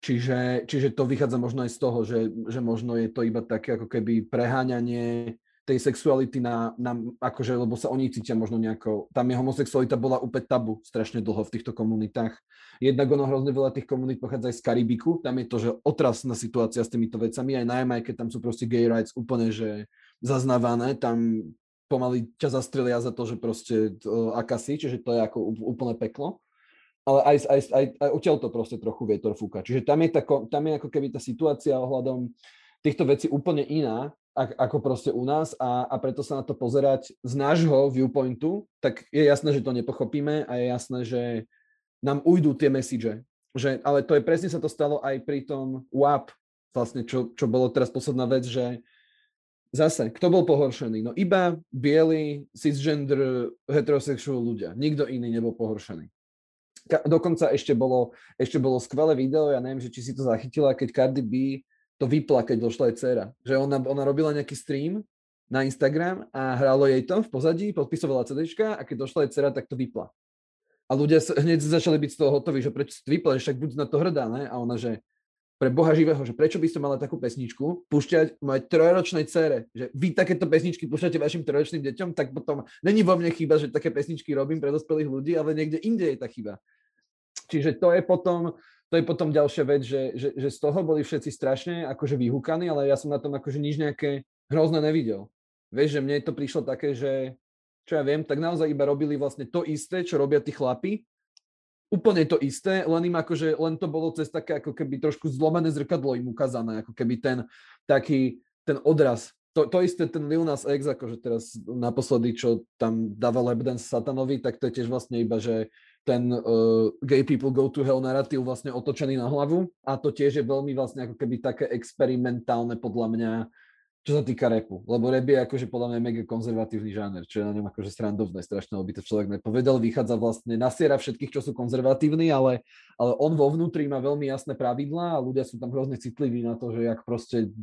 Čiže, čiže to vychádza možno aj z toho, že, že možno je to iba také ako keby preháňanie tej sexuality na, na akože, lebo sa oni cítia možno nejako, tam je homosexualita bola úplne tabu strašne dlho v týchto komunitách. Jednak ono hrozne veľa tých komunít pochádza aj z Karibiku, tam je to, že otrasná situácia s týmito vecami, aj na Jamajke tam sú proste gay rights úplne, že zaznávané, tam pomaly ťa zastrelia za to, že proste to, aká čiže to je ako úplne peklo. Ale aj, aj, aj, aj odtiaľ to proste trochu vietor fúka. Čiže tam je, ta, tam je ako keby tá situácia ohľadom týchto vecí úplne iná, ako proste u nás a, a preto sa na to pozerať z nášho viewpointu, tak je jasné, že to nepochopíme a je jasné, že nám ujdú tie message. Že, ale to je presne sa to stalo aj pri tom WAP, vlastne čo, čo bolo teraz posledná vec, že zase, kto bol pohoršený? No iba bieli, cisgender, heterosexual ľudia. Nikto iný nebol pohoršený. Ka- dokonca ešte bolo, ešte bolo skvelé video, ja neviem, že či si to zachytila, keď Cardi B to vypla, keď došla jej dcera. Že ona, ona robila nejaký stream na Instagram a hralo jej to v pozadí, podpisovala CDčka a keď došla jej dcera, tak to vypla. A ľudia hneď začali byť z toho hotoví, že prečo si vypla, že však buď na to hrdá, ne? A ona, že pre Boha živého, že prečo by som mala takú pesničku púšťať mojej trojročnej cere, že vy takéto pesničky púšťate vašim trojročným deťom, tak potom není vo mne chyba, že také pesničky robím pre dospelých ľudí, ale niekde inde je tá chyba. Čiže to je potom, to je potom ďalšia vec, že, že, že z toho boli všetci strašne akože vyhúkaní, ale ja som na tom akože nič nejaké hrozné nevidel. Vieš, že mne to prišlo také, že čo ja viem, tak naozaj iba robili vlastne to isté, čo robia tí chlapi, úplne to isté, len im akože, len to bolo cez také ako keby trošku zlomené zrkadlo im ukázané, ako keby ten taký, ten odraz. To, to isté ten Lil Nas X, akože teraz naposledy, čo tam dával Dance Satanovi, tak to je tiež vlastne iba, že ten uh, gay people go to hell narratív vlastne otočený na hlavu. A to tiež je veľmi vlastne ako keby také experimentálne podľa mňa čo sa týka repu, lebo rap je akože podľa mňa mega konzervatívny žáner, čo je na ňom akože srandovné, strašné, aby to človek nepovedal, vychádza vlastne, nasiera všetkých, čo sú konzervatívni, ale, ale on vo vnútri má veľmi jasné pravidlá a ľudia sú tam hrozne citliví na to, že jak proste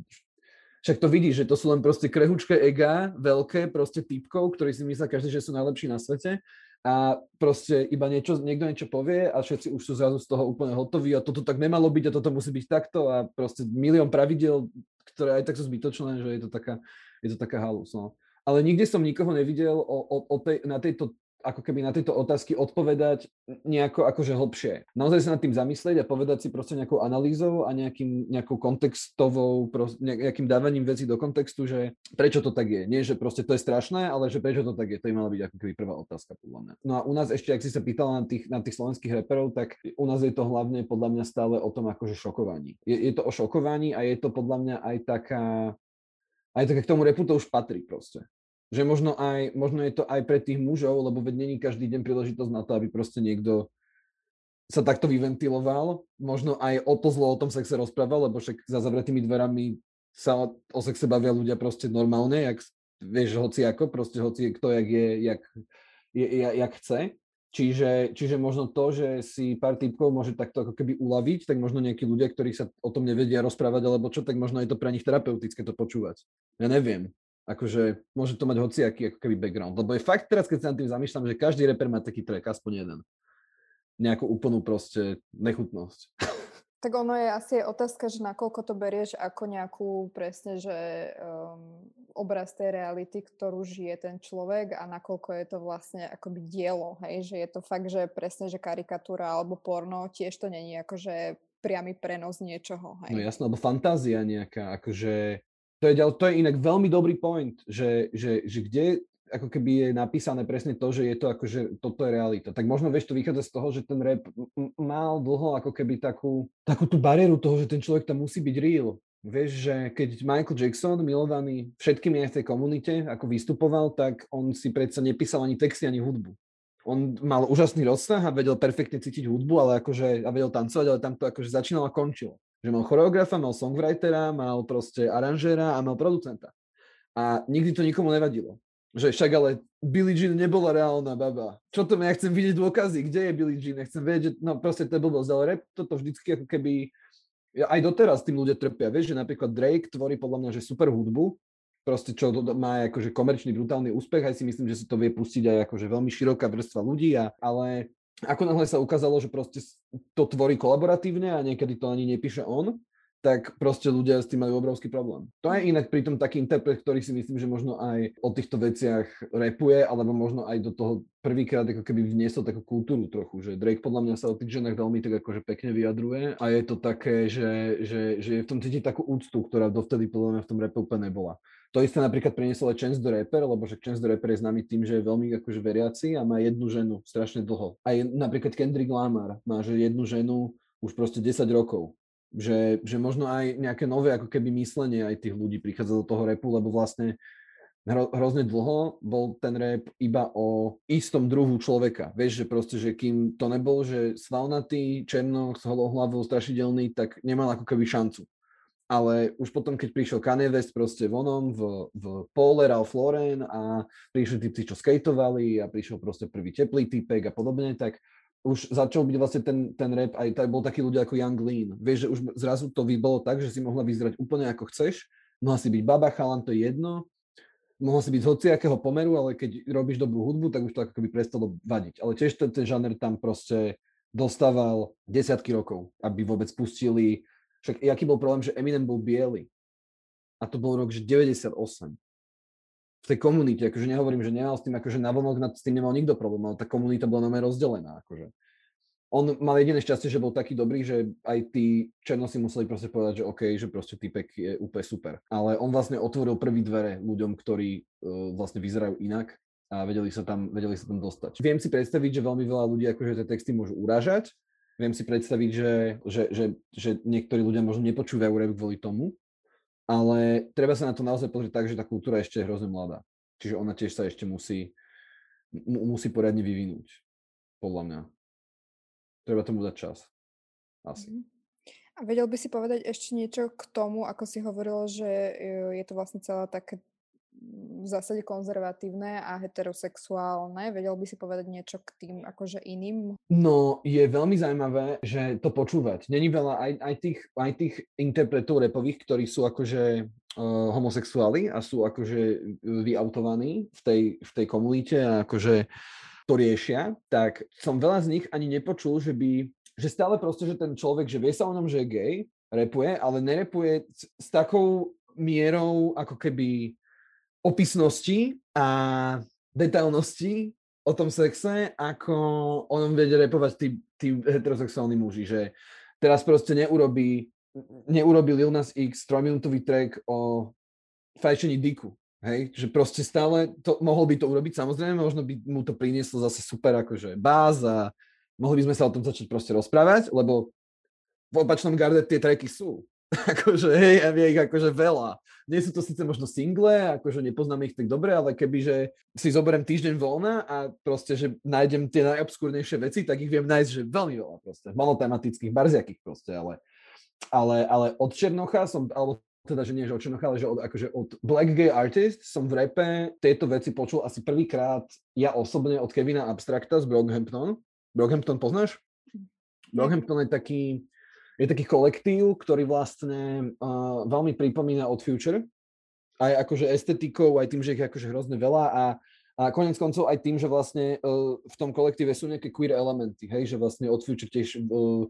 však to vidíš, že to sú len proste krehučké ega, veľké proste typkov, ktorí si myslia každý, že sú najlepší na svete a proste iba niečo, niekto niečo povie a všetci už sú zrazu z toho úplne hotoví a toto tak nemalo byť a toto musí byť takto a proste milión pravidel ktoré aj tak sú zbytočné, že je to taká, je to taká halus. No. Ale nikde som nikoho nevidel o, o, o tej, na tejto ako keby na tieto otázky odpovedať nejako akože hlbšie. Naozaj sa nad tým zamyslieť a povedať si proste nejakou analýzou a nejakým, nejakou kontextovou, nejakým dávaním veci do kontextu, že prečo to tak je. Nie, že proste to je strašné, ale že prečo to tak je. To je mala byť ako keby prvá otázka podľa mňa. No a u nás ešte, ak si sa pýtala na tých, na tých slovenských reperov, tak u nás je to hlavne podľa mňa stále o tom akože šokovaní. Je, je to o šokovaní a je to podľa mňa aj taká aj tak k tomu repu to už patrí proste že možno, aj, možno je to aj pre tých mužov, lebo veď není každý deň príležitosť na to, aby proste niekto sa takto vyventiloval. Možno aj o to zlo o tom sexe rozprával, lebo však za zavretými dverami sa o sexe bavia ľudia proste normálne, jak vieš, hoci ako, proste hoci kto jak je, jak, je, jak, jak chce. Čiže, čiže možno to, že si pár typkov môže takto ako keby uľaviť, tak možno nejakí ľudia, ktorí sa o tom nevedia rozprávať, alebo čo, tak možno je to pre nich terapeutické to počúvať. Ja neviem akože môže to mať hociaký ako keby background. Lebo je fakt teraz, keď sa nad tým zamýšľam, že každý reper má taký track, aspoň jeden. Nejakú úplnú proste nechutnosť. [laughs] Tak ono je asi otázka, že nakoľko to berieš ako nejakú presne, že um, obraz tej reality, ktorú žije ten človek a nakoľko je to vlastne akoby dielo, hej, že je to fakt, že presne, že karikatúra alebo porno, tiež to není akože priamy prenos niečoho, hej. No jasno, alebo fantázia nejaká, akože to je, to je inak veľmi dobrý point, že, že, že kde ako keby je napísané presne to, že je to ako, že toto je realita. Tak možno vieš, to vychádza z toho, že ten rap mal dlho ako keby takú, takú tú bariéru toho, že ten človek tam musí byť real. Vieš, že keď Michael Jackson, milovaný všetkými aj v tej komunite, ako vystupoval, tak on si predsa nepísal ani texty, ani hudbu. On mal úžasný rozsah a vedel perfektne cítiť hudbu, ale akože, a vedel tancovať, ale tam to akože začínalo a končilo. Že mal choreografa, mal songwritera, mal proste aranžéra a mal producenta. A nikdy to nikomu nevadilo. Že však ale Billie Jean nebola reálna baba. Čo to ja chcem vidieť dôkazy, kde je Billie Jean, ja chcem vedieť, no proste to je blbosť, ale rap toto vždycky ako keby, aj doteraz tým ľudia trpia, vieš, že napríklad Drake tvorí podľa mňa, že super hudbu, proste čo má akože komerčný brutálny úspech, aj si myslím, že si to vie pustiť aj akože veľmi široká vrstva ľudí, a, ale ako náhle sa ukázalo, že proste to tvorí kolaboratívne a niekedy to ani nepíše on, tak proste ľudia s tým majú obrovský problém. To je inak pritom taký interpret, ktorý si myslím, že možno aj o týchto veciach repuje, alebo možno aj do toho prvýkrát ako keby vniesol takú kultúru trochu, že Drake podľa mňa sa o tých ženách veľmi tak akože pekne vyjadruje a je to také, že, že, že je v tom cítiť takú úctu, ktorá dovtedy podľa mňa v tom repe úplne nebola. To isté napríklad priniesol aj Chance the Rapper, lebo že Chance the Rapper je známy tým, že je veľmi akože veriaci a má jednu ženu strašne dlho. Aj napríklad Kendrick Lamar má že jednu ženu už proste 10 rokov. Že, že možno aj nejaké nové ako keby myslenie aj tých ľudí prichádza do toho repu, lebo vlastne hro, hrozne dlho bol ten rap iba o istom druhu človeka. Vieš, že proste, že kým to nebol, že svalnatý, černo, s holou hlavou, strašidelný, tak nemal ako keby šancu ale už potom, keď prišiel Kanye West proste vonom v, v Pole, Ralph Lauren a prišli typci, čo skateovali a prišiel proste prvý teplý typek a podobne, tak už začal byť vlastne ten, ten rap, aj tak bol taký ľudia ako Young Lean. Vieš, že už zrazu to bolo tak, že si mohla vyzerať úplne ako chceš, mohla si byť baba, chalan, to je jedno. mohol si byť z hociakého pomeru, ale keď robíš dobrú hudbu, tak už to ako keby prestalo vadiť. Ale tiež ten, ten žáner tam proste dostával desiatky rokov, aby vôbec pustili. Však aký bol problém, že Eminem bol biely. A to bol rok, že 98. V tej komunite, akože nehovorím, že nemal s tým, akože na vonok s tým nemal nikto problém, ale tá komunita bola na rozdelená. Akože on mal jediné šťastie, že bol taký dobrý, že aj tí černosi museli proste povedať, že OK, že proste typek je úplne super. Ale on vlastne otvoril prvý dvere ľuďom, ktorí uh, vlastne vyzerajú inak a vedeli sa, tam, vedeli sa tam dostať. Viem si predstaviť, že veľmi veľa ľudí akože tie texty môžu urážať. Viem si predstaviť, že, že, že, že niektorí ľudia možno nepočúvajú rap kvôli tomu, ale treba sa na to naozaj pozrieť tak, že tá kultúra ešte je hrozne mladá. Čiže ona tiež sa ešte musí, musí poriadne vyvinúť, podľa mňa treba tomu dať čas. Asi. Mhm. A vedel by si povedať ešte niečo k tomu, ako si hovoril, že e, je to vlastne celé také v zásade konzervatívne a heterosexuálne. Vedel by si povedať niečo k tým akože iným? No, je veľmi zaujímavé, že to počúvať. Není veľa aj, aj, tých, aj tých interpretov repových, ktorí sú akože uh, homosexuáli a sú akože vyautovaní v tej, v tej komunite a akože to riešia, tak som veľa z nich ani nepočul, že by, že stále proste, že ten človek, že vie sa o ňom, že je gay, repuje, ale nerepuje s, s takou mierou ako keby opisnosti a detailnosti o tom sexe, ako o ňom vedia repovať tí, tí heterosexuálni muži, že teraz proste neurobí, neurobí Lil Nas X trojminútový track o fajčení diku. Hej, že proste stále to, mohol by to urobiť, samozrejme, možno by mu to prinieslo zase super akože báz a mohli by sme sa o tom začať proste rozprávať, lebo v opačnom garde tie tracky sú. [laughs] akože hej, a vie ich akože veľa. Nie sú to síce možno single, akože nepoznáme ich tak dobre, ale keby, že si zoberiem týždeň voľna a proste, že nájdem tie najobskúrnejšie veci, tak ich viem nájsť, že veľmi veľa proste. Monotematických, barziakých proste, ale ale, ale od Černocha som, alebo teda, že nie že od Černocha, ale že od, akože od Black Gay Artist som v repe tieto veci počul asi prvýkrát ja osobne od Kevina Abstracta z Brockhampton. Brockhampton poznáš? Brockhampton je taký, je taký kolektív, ktorý vlastne uh, veľmi pripomína od Future. Aj akože estetikou, aj tým, že ich je akože hrozne veľa a, a konec koncov aj tým, že vlastne uh, v tom kolektíve sú nejaké queer elementy, hej, že vlastne od Future tiež uh,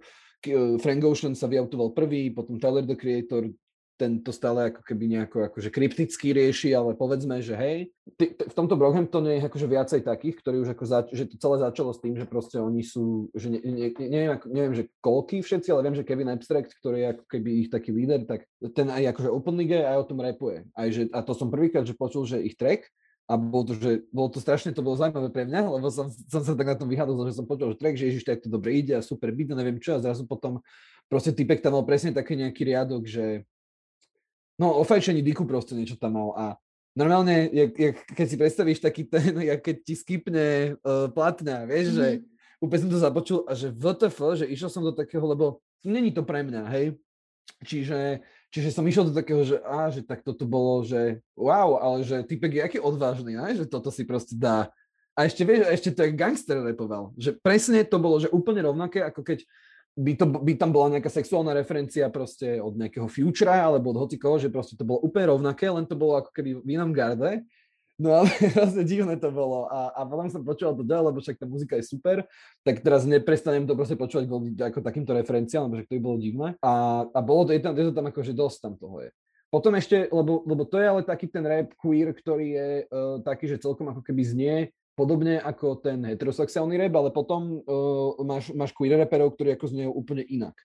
Frank Ocean sa vyautoval prvý, potom Tyler the Creator ten to stále ako keby nejako akože krypticky rieši, ale povedzme, že hej, t- t- v tomto Brockhamptone je akože viacej takých, ktorí už ako zač- že to celé začalo s tým, že proste oni sú, že ne, ne, neviem, ako, neviem, že koľky všetci, ale viem, že Kevin Abstract, ktorý je ako keby ich taký líder, tak ten aj akože openly gay aj o tom repuje. Aj že, a to som prvýkrát, že počul, že ich track, a bolo to, že, bolo to strašne, to bolo zaujímavé pre mňa, lebo som, som sa tak na tom vyhádol, že som počul, že track, že Ježiš, tak to dobre ide a super beat, neviem čo, a zrazu potom proste typek tam mal presne taký nejaký riadok, že No, o fajčení diku proste niečo tam mal a normálne, jak, jak, keď si predstavíš taký ten, [laughs] jak keď ti skipne uh, platňa, vieš, mm-hmm. že mhm. úplne som to započul a že VTF, že išiel som do takého, lebo není to pre mňa, hej. Čiže, čiže som išiel do takého, že á, že tak toto bolo, že wow, ale že typek je aký odvážny, ne? že toto si proste dá. A ešte vieš, ešte to je gangster repoval, že presne to bolo, že úplne rovnaké, ako keď by, to, by tam bola nejaká sexuálna referencia proste od nejakého futura alebo od hocikoho, že proste to bolo úplne rovnaké, len to bolo ako keby v inom garde. No ale [laughs] vlastne divné to bolo a, a potom som počúval to ďalej, lebo však tá muzika je super, tak teraz neprestanem to proste počúvať ako takýmto referenciám, lebo že to by bolo divné. A, a bolo to, je tam, je to tam akože dosť tam toho je. Potom ešte, lebo, lebo to je ale taký ten rap queer, ktorý je uh, taký, že celkom ako keby znie podobne ako ten heterosexuálny rap, ale potom uh, máš, máš queer reperov, ktorí ako znejú úplne inak.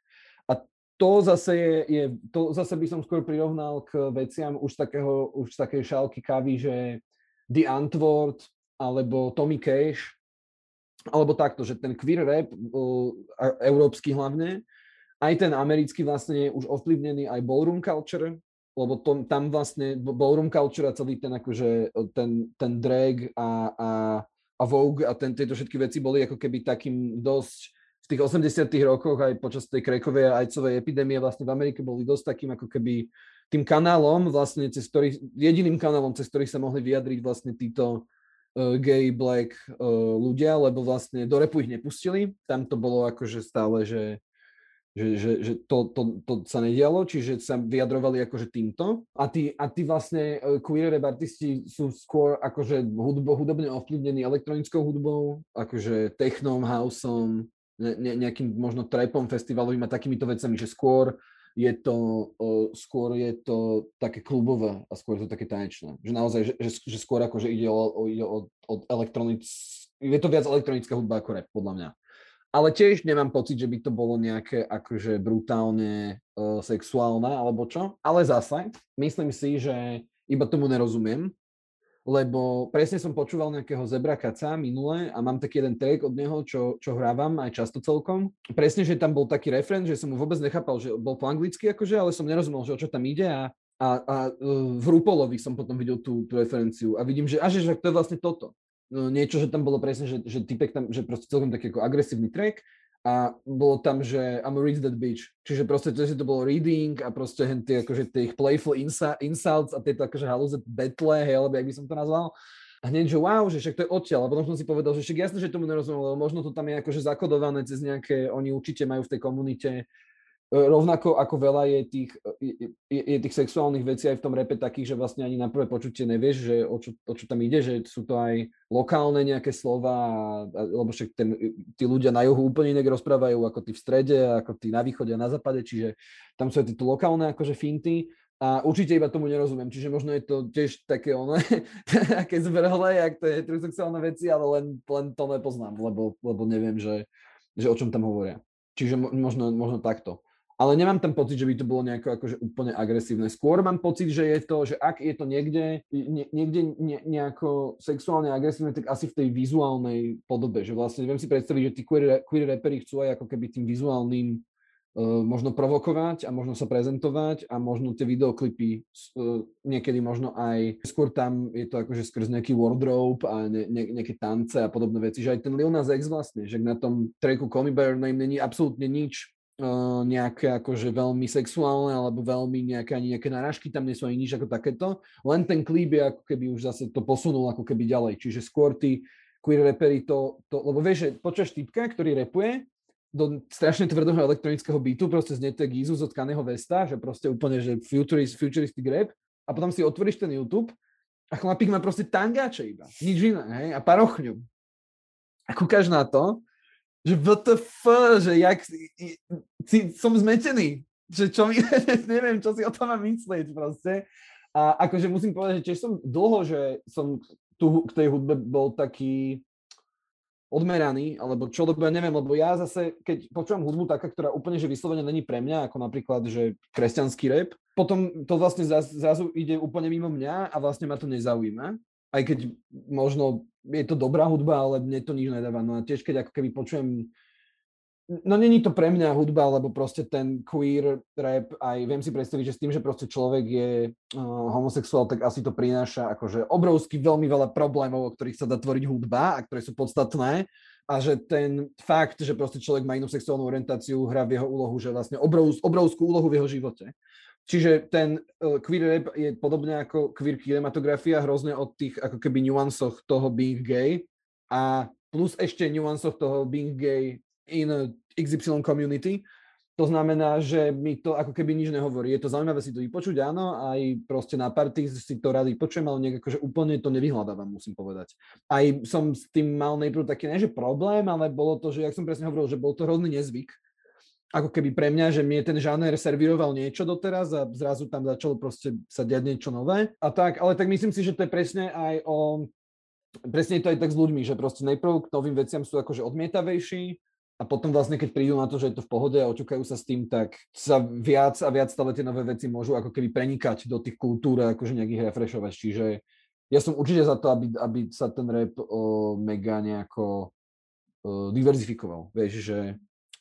A to zase je, je, to zase by som skôr prirovnal k veciam už takého, už takej šálky kávy, že The Antwort alebo Tommy Cash, alebo takto, že ten queer rap, uh, európsky hlavne, aj ten americký vlastne je už ovplyvnený aj ballroom culture, lebo to, tam vlastne ballroom culture a celý ten akože ten, ten drag a, a, a Vogue a ten, tieto všetky veci boli ako keby takým dosť v tých 80 rokoch aj počas tej krekovej a ajcovej epidémie vlastne v Amerike boli dosť takým ako keby tým kanálom vlastne, cez ktorý, jediným kanálom, cez ktorý sa mohli vyjadriť vlastne títo uh, gay, black uh, ľudia, lebo vlastne do repu ich nepustili. Tam to bolo akože stále, že Že, že, že to, to, to sa nedialo, čiže sa vyjadrovali akože týmto. A tí, a tí vlastne e, queer rap artisti sú skôr akože hudbo, hudobne ovplyvnení elektronickou hudbou, akože technom, houseom, ne, nejakým možno trapom festivalovým a takýmito vecami, že skôr je to, uh, skôr je to také klubové a skôr je to také tanečné. Že naozaj, že, že, že skôr akože ide o, o, o, o elektronic... Je to viac elektronická hudba ako rap, podľa mňa. Ale tiež nemám pocit, že by to bolo nejaké akože brutálne uh, sexuálne alebo čo. Ale zase, myslím si, že iba tomu nerozumiem, lebo presne som počúval nejakého Zebra Kaca minule a mám taký jeden track od neho, čo, čo hrávam aj často celkom. Presne, že tam bol taký referent, že som mu vôbec nechápal, že bol po anglicky akože, ale som nerozumel, že o čo tam ide a, a, a uh, v Rupolovi som potom videl tú, tú referenciu a vidím, že, a že, že to je vlastne toto niečo, že tam bolo presne, že, že typek tam, že proste celkom taký ako agresívny track a bolo tam, že I'm a read that bitch. Čiže proste to, že to bolo reading a proste tie, akože tie ich playful insa, insults a tieto akože halúze betle, hej, alebo jak by som to nazval. A hneď, že wow, že však to je odtiaľ. A potom som si povedal, že však jasne, že tomu nerozumiem, lebo možno to tam je akože zakodované cez nejaké, oni určite majú v tej komunite rovnako ako veľa je tých, je, je tých sexuálnych vecí aj v tom repe takých, že vlastne ani na prvé počutie nevieš, že o čo, o čo tam ide, že sú to aj lokálne nejaké slova, lebo však ten, tí ľudia na juhu úplne inak rozprávajú ako tí v strede, ako tí na východe a na západe, čiže tam sú aj tieto lokálne akože finty a určite iba tomu nerozumiem, čiže možno je to tiež také ono, [laughs] také zvrhlé, jak to je heterosexuálne veci, ale len, len to nepoznám, lebo, lebo neviem, že, že o čom tam hovoria. Čiže možno, možno takto ale nemám tam pocit, že by to bolo nejako akože úplne agresívne. Skôr mám pocit, že je to, že ak je to niekde, nie, niekde ne, nejako sexuálne agresívne, tak asi v tej vizuálnej podobe, že vlastne viem si predstaviť, že tí queer, queer rapperi chcú aj ako keby tým vizuálnym uh, možno provokovať a možno sa prezentovať a možno tie videoklipy uh, niekedy možno aj skôr tam je to akože skrz nejaký wardrobe a ne, ne, nejaké tance a podobné veci, že aj ten Lil Nas X vlastne, že na tom tracku Call Me By Your Name není absolútne nič nejaké akože veľmi sexuálne alebo veľmi nejaké, ani nejaké narážky tam nie sú ani nič ako takéto. Len ten klip je ako keby už zase to posunul ako keby ďalej. Čiže skôr tí queer repery to, to lebo vieš, že počas typka, ktorý repuje do strašne tvrdého elektronického beatu, proste z tak Gizu od Kaneho Vesta, že proste úplne, že futurist, futuristic rap a potom si otvoríš ten YouTube a chlapík má proste tangáče iba, nič iné, hej, a parochňu. A kúkaš na to že WTF, že jak, si, som zmetený, že čo mi, [laughs] neviem, čo si o tom mám myslieť proste. A akože musím povedať, že tiež som dlho, že som tu k tej hudbe bol taký odmeraný, alebo čo, ja neviem, lebo ja zase, keď počúvam hudbu taká, ktorá úplne, že vyslovene není pre mňa, ako napríklad, že kresťanský rap, potom to vlastne zrazu ide úplne mimo mňa a vlastne ma to nezaujíma aj keď možno je to dobrá hudba, ale mne to nič nedáva. No a tiež keď ako keby počujem No není to pre mňa hudba, lebo proste ten queer rap, aj viem si predstaviť, že s tým, že proste človek je uh, homosexuál, tak asi to prináša akože obrovský veľmi veľa problémov, o ktorých sa dá tvoriť hudba a ktoré sú podstatné a že ten fakt, že proste človek má inú sexuálnu orientáciu, hrá v jeho úlohu, že vlastne obrov, obrovskú úlohu v jeho živote. Čiže ten uh, queer rap je podobne ako queer kinematografia, hrozne od tých ako keby nuansoch toho being gay a plus ešte nuansoch toho being gay in XY community. To znamená, že mi to ako keby nič nehovorí. Je to zaujímavé si to vypočuť, áno, aj proste na party si to rady počujem, ale nejak akože úplne to nevyhľadávam, musím povedať. Aj som s tým mal najprv taký, ne že problém, ale bolo to, že, jak som presne hovoril, že bol to hrozný nezvyk, ako keby pre mňa, že mi ten žáner servíroval niečo doteraz a zrazu tam začalo proste sa diať niečo nové. A tak, ale tak myslím si, že to je presne aj o... Presne je to aj tak s ľuďmi, že proste najprv k novým veciam sú akože odmietavejší a potom vlastne, keď prídu na to, že je to v pohode a očukajú sa s tým, tak sa viac a viac stále tie nové veci môžu ako keby prenikať do tých kultúr a akože nejak ich refreshovať. Čiže ja som určite za to, aby, aby sa ten rap o, mega nejako o, diverzifikoval. Vieš, že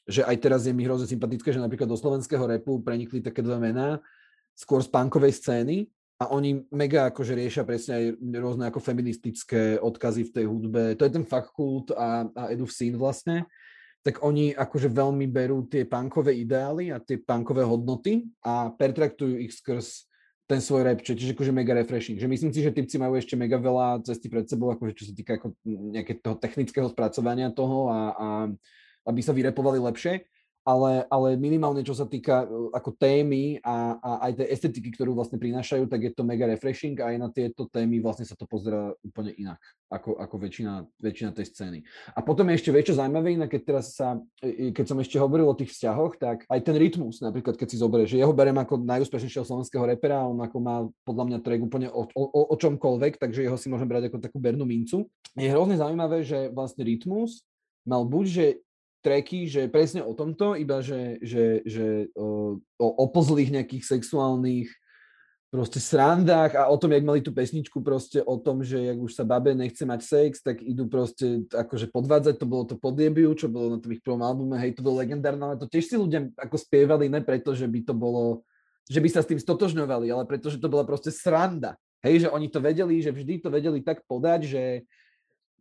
že aj teraz je mi hrozne sympatické, že napríklad do slovenského repu prenikli také dve mená, skôr z punkovej scény a oni mega akože riešia presne aj rôzne ako feministické odkazy v tej hudbe. To je ten kult a, a Edu Scene vlastne. Tak oni akože veľmi berú tie punkové ideály a tie punkové hodnoty a pertraktujú ich skrz ten svoj rap, čiže akože mega refreshing. Že myslím si, že typci majú ešte mega veľa cesty pred sebou, akože čo sa týka ako nejakého technického spracovania toho a, a aby sa vyrepovali lepšie. ale, ale minimálne čo sa týka e, ako témy a, a aj tej estetiky, ktorú vlastne prinášajú, tak je to mega refreshing a aj na tieto témy vlastne sa to pozera úplne inak, ako, ako väčšina, väčšina tej scény. A potom je ešte väčšie zaujímavé, inak keď teraz sa, e, e, keď som ešte hovoril o tých vzťahoch, tak aj ten rytmus, napríklad keď si zoberieš, že jeho berem ako najúspešnejšieho slovenského repera, on ako má podľa mňa track úplne o, o, o čomkoľvek, takže jeho si môžem brať ako takú bernú mincu. Je hrozne zaujímavé, že vlastne rytmus mal buď, že tracky, že presne o tomto, iba že, že, že o, o opozlých nejakých sexuálnych proste srandách a o tom, jak mali tú pesničku proste o tom, že jak už sa babe nechce mať sex, tak idú proste akože podvádzať, to bolo to podiebiu, čo bolo na tom ich prvom albume, hej, to bolo legendárne, ale to tiež si ľudia ako spievali, ne preto, že by to bolo, že by sa s tým stotožňovali, ale preto, že to bola proste sranda. Hej, že oni to vedeli, že vždy to vedeli tak podať, že,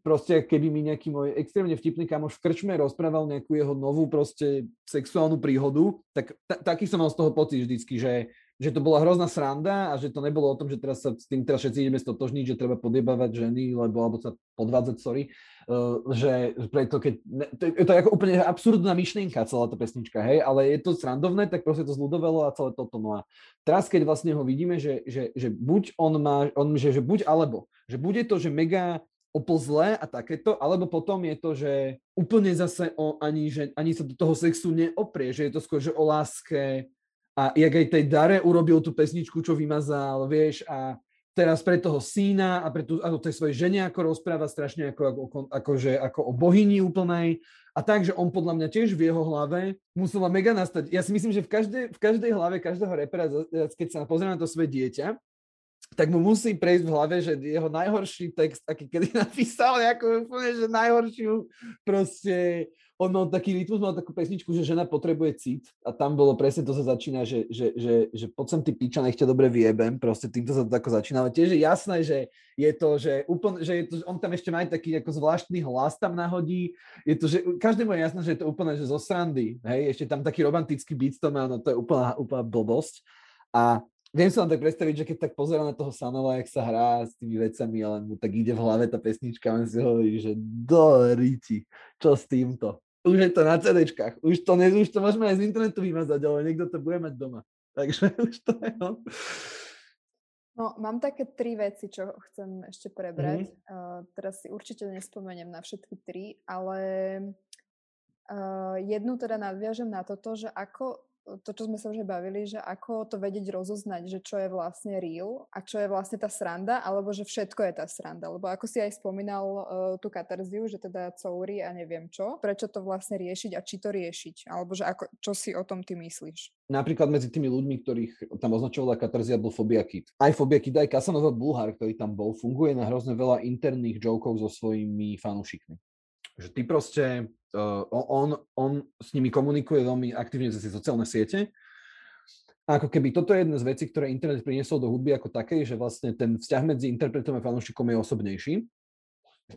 proste keby mi nejaký môj extrémne vtipný kamoš v krčme rozprával nejakú jeho novú proste sexuálnu príhodu, tak t- taký som mal z toho pocit vždycky, že, že to bola hrozná sranda a že to nebolo o tom, že teraz sa s tým teraz všetci ideme stotožniť, že treba podjebávať ženy, lebo alebo sa podvádzať, sorry, uh, že preto keď, ne, to, je to ako úplne absurdná myšlienka celá tá pesnička, hej, ale je to srandovné, tak proste to zľudovelo a celé toto. No a teraz, keď vlastne ho vidíme, že, že, že buď on má, on, že, že buď alebo, že bude to, že mega oplzlé a takéto, alebo potom je to, že úplne zase o, ani, že ani sa do toho sexu neoprie, že je to skôr, že o láske a jak aj tej Dare urobil tú pesničku, čo vymazal, vieš, a teraz pre toho syna a pre tú, ako tej svojej žene ako rozpráva strašne ako, ako, ako, že, ako o bohyni úplnej a tak, že on podľa mňa tiež v jeho hlave musela mega nastať. Ja si myslím, že v každej, v každej hlave každého repera, keď sa pozrie na to svoje dieťa, tak mu musí prejsť v hlave, že jeho najhorší text, aký kedy [laughs] napísal, ako úplne, že najhoršiu, proste, on mal taký rytmus, mal takú pesničku, že žena potrebuje cit a tam bolo presne to sa začína, že, že, že, že poď sem ty piča, nech ťa dobre vyjebem, proste týmto sa to tako začína, ale tiež je jasné, že je to, že úplne, že je to, on tam ešte má aj taký ako zvláštny hlas tam nahodí, je to, že každému je jasné, že je to úplne, že zo srandy, hej, ešte tam taký romantický beat to má, no to je úplná, úplná blbosť. A Viem sa vám tak predstaviť, že keď tak pozerám na toho Sanova, jak sa hrá s tými vecami, ale mu tak ide v hlave tá pesnička a on si hovorí, že do ríti, čo s týmto. Už je to na CDčkách, už to, ne, už to môžeme aj z internetu vymazať, ale niekto to bude mať doma. Takže [laughs] už to je, no. No, mám také tri veci, čo chcem ešte prebrať. Mm-hmm. Uh, teraz si určite nespomeniem na všetky tri, ale uh, jednu teda nadviažem na toto, že ako to, čo sme sa už bavili, že ako to vedieť rozoznať, že čo je vlastne real a čo je vlastne tá sranda, alebo že všetko je tá sranda. Lebo ako si aj spomínal uh, tú katarziu, že teda coury a neviem čo, prečo to vlastne riešiť a či to riešiť, alebo že ako, čo si o tom ty myslíš? Napríklad medzi tými ľuďmi, ktorých tam označovala katarzia, bol Fobia Kid. Aj Fobia Kid, aj Kasanova Bulhar, ktorý tam bol, funguje na hrozne veľa interných jokov so svojimi fanúšikmi. Že ty proste, uh, on, on s nimi komunikuje veľmi aktívne cez sociálne siete. A ako keby toto je jedna z vecí, ktoré internet priniesol do hudby ako takej, že vlastne ten vzťah medzi interpretom a fanúšikom je osobnejší.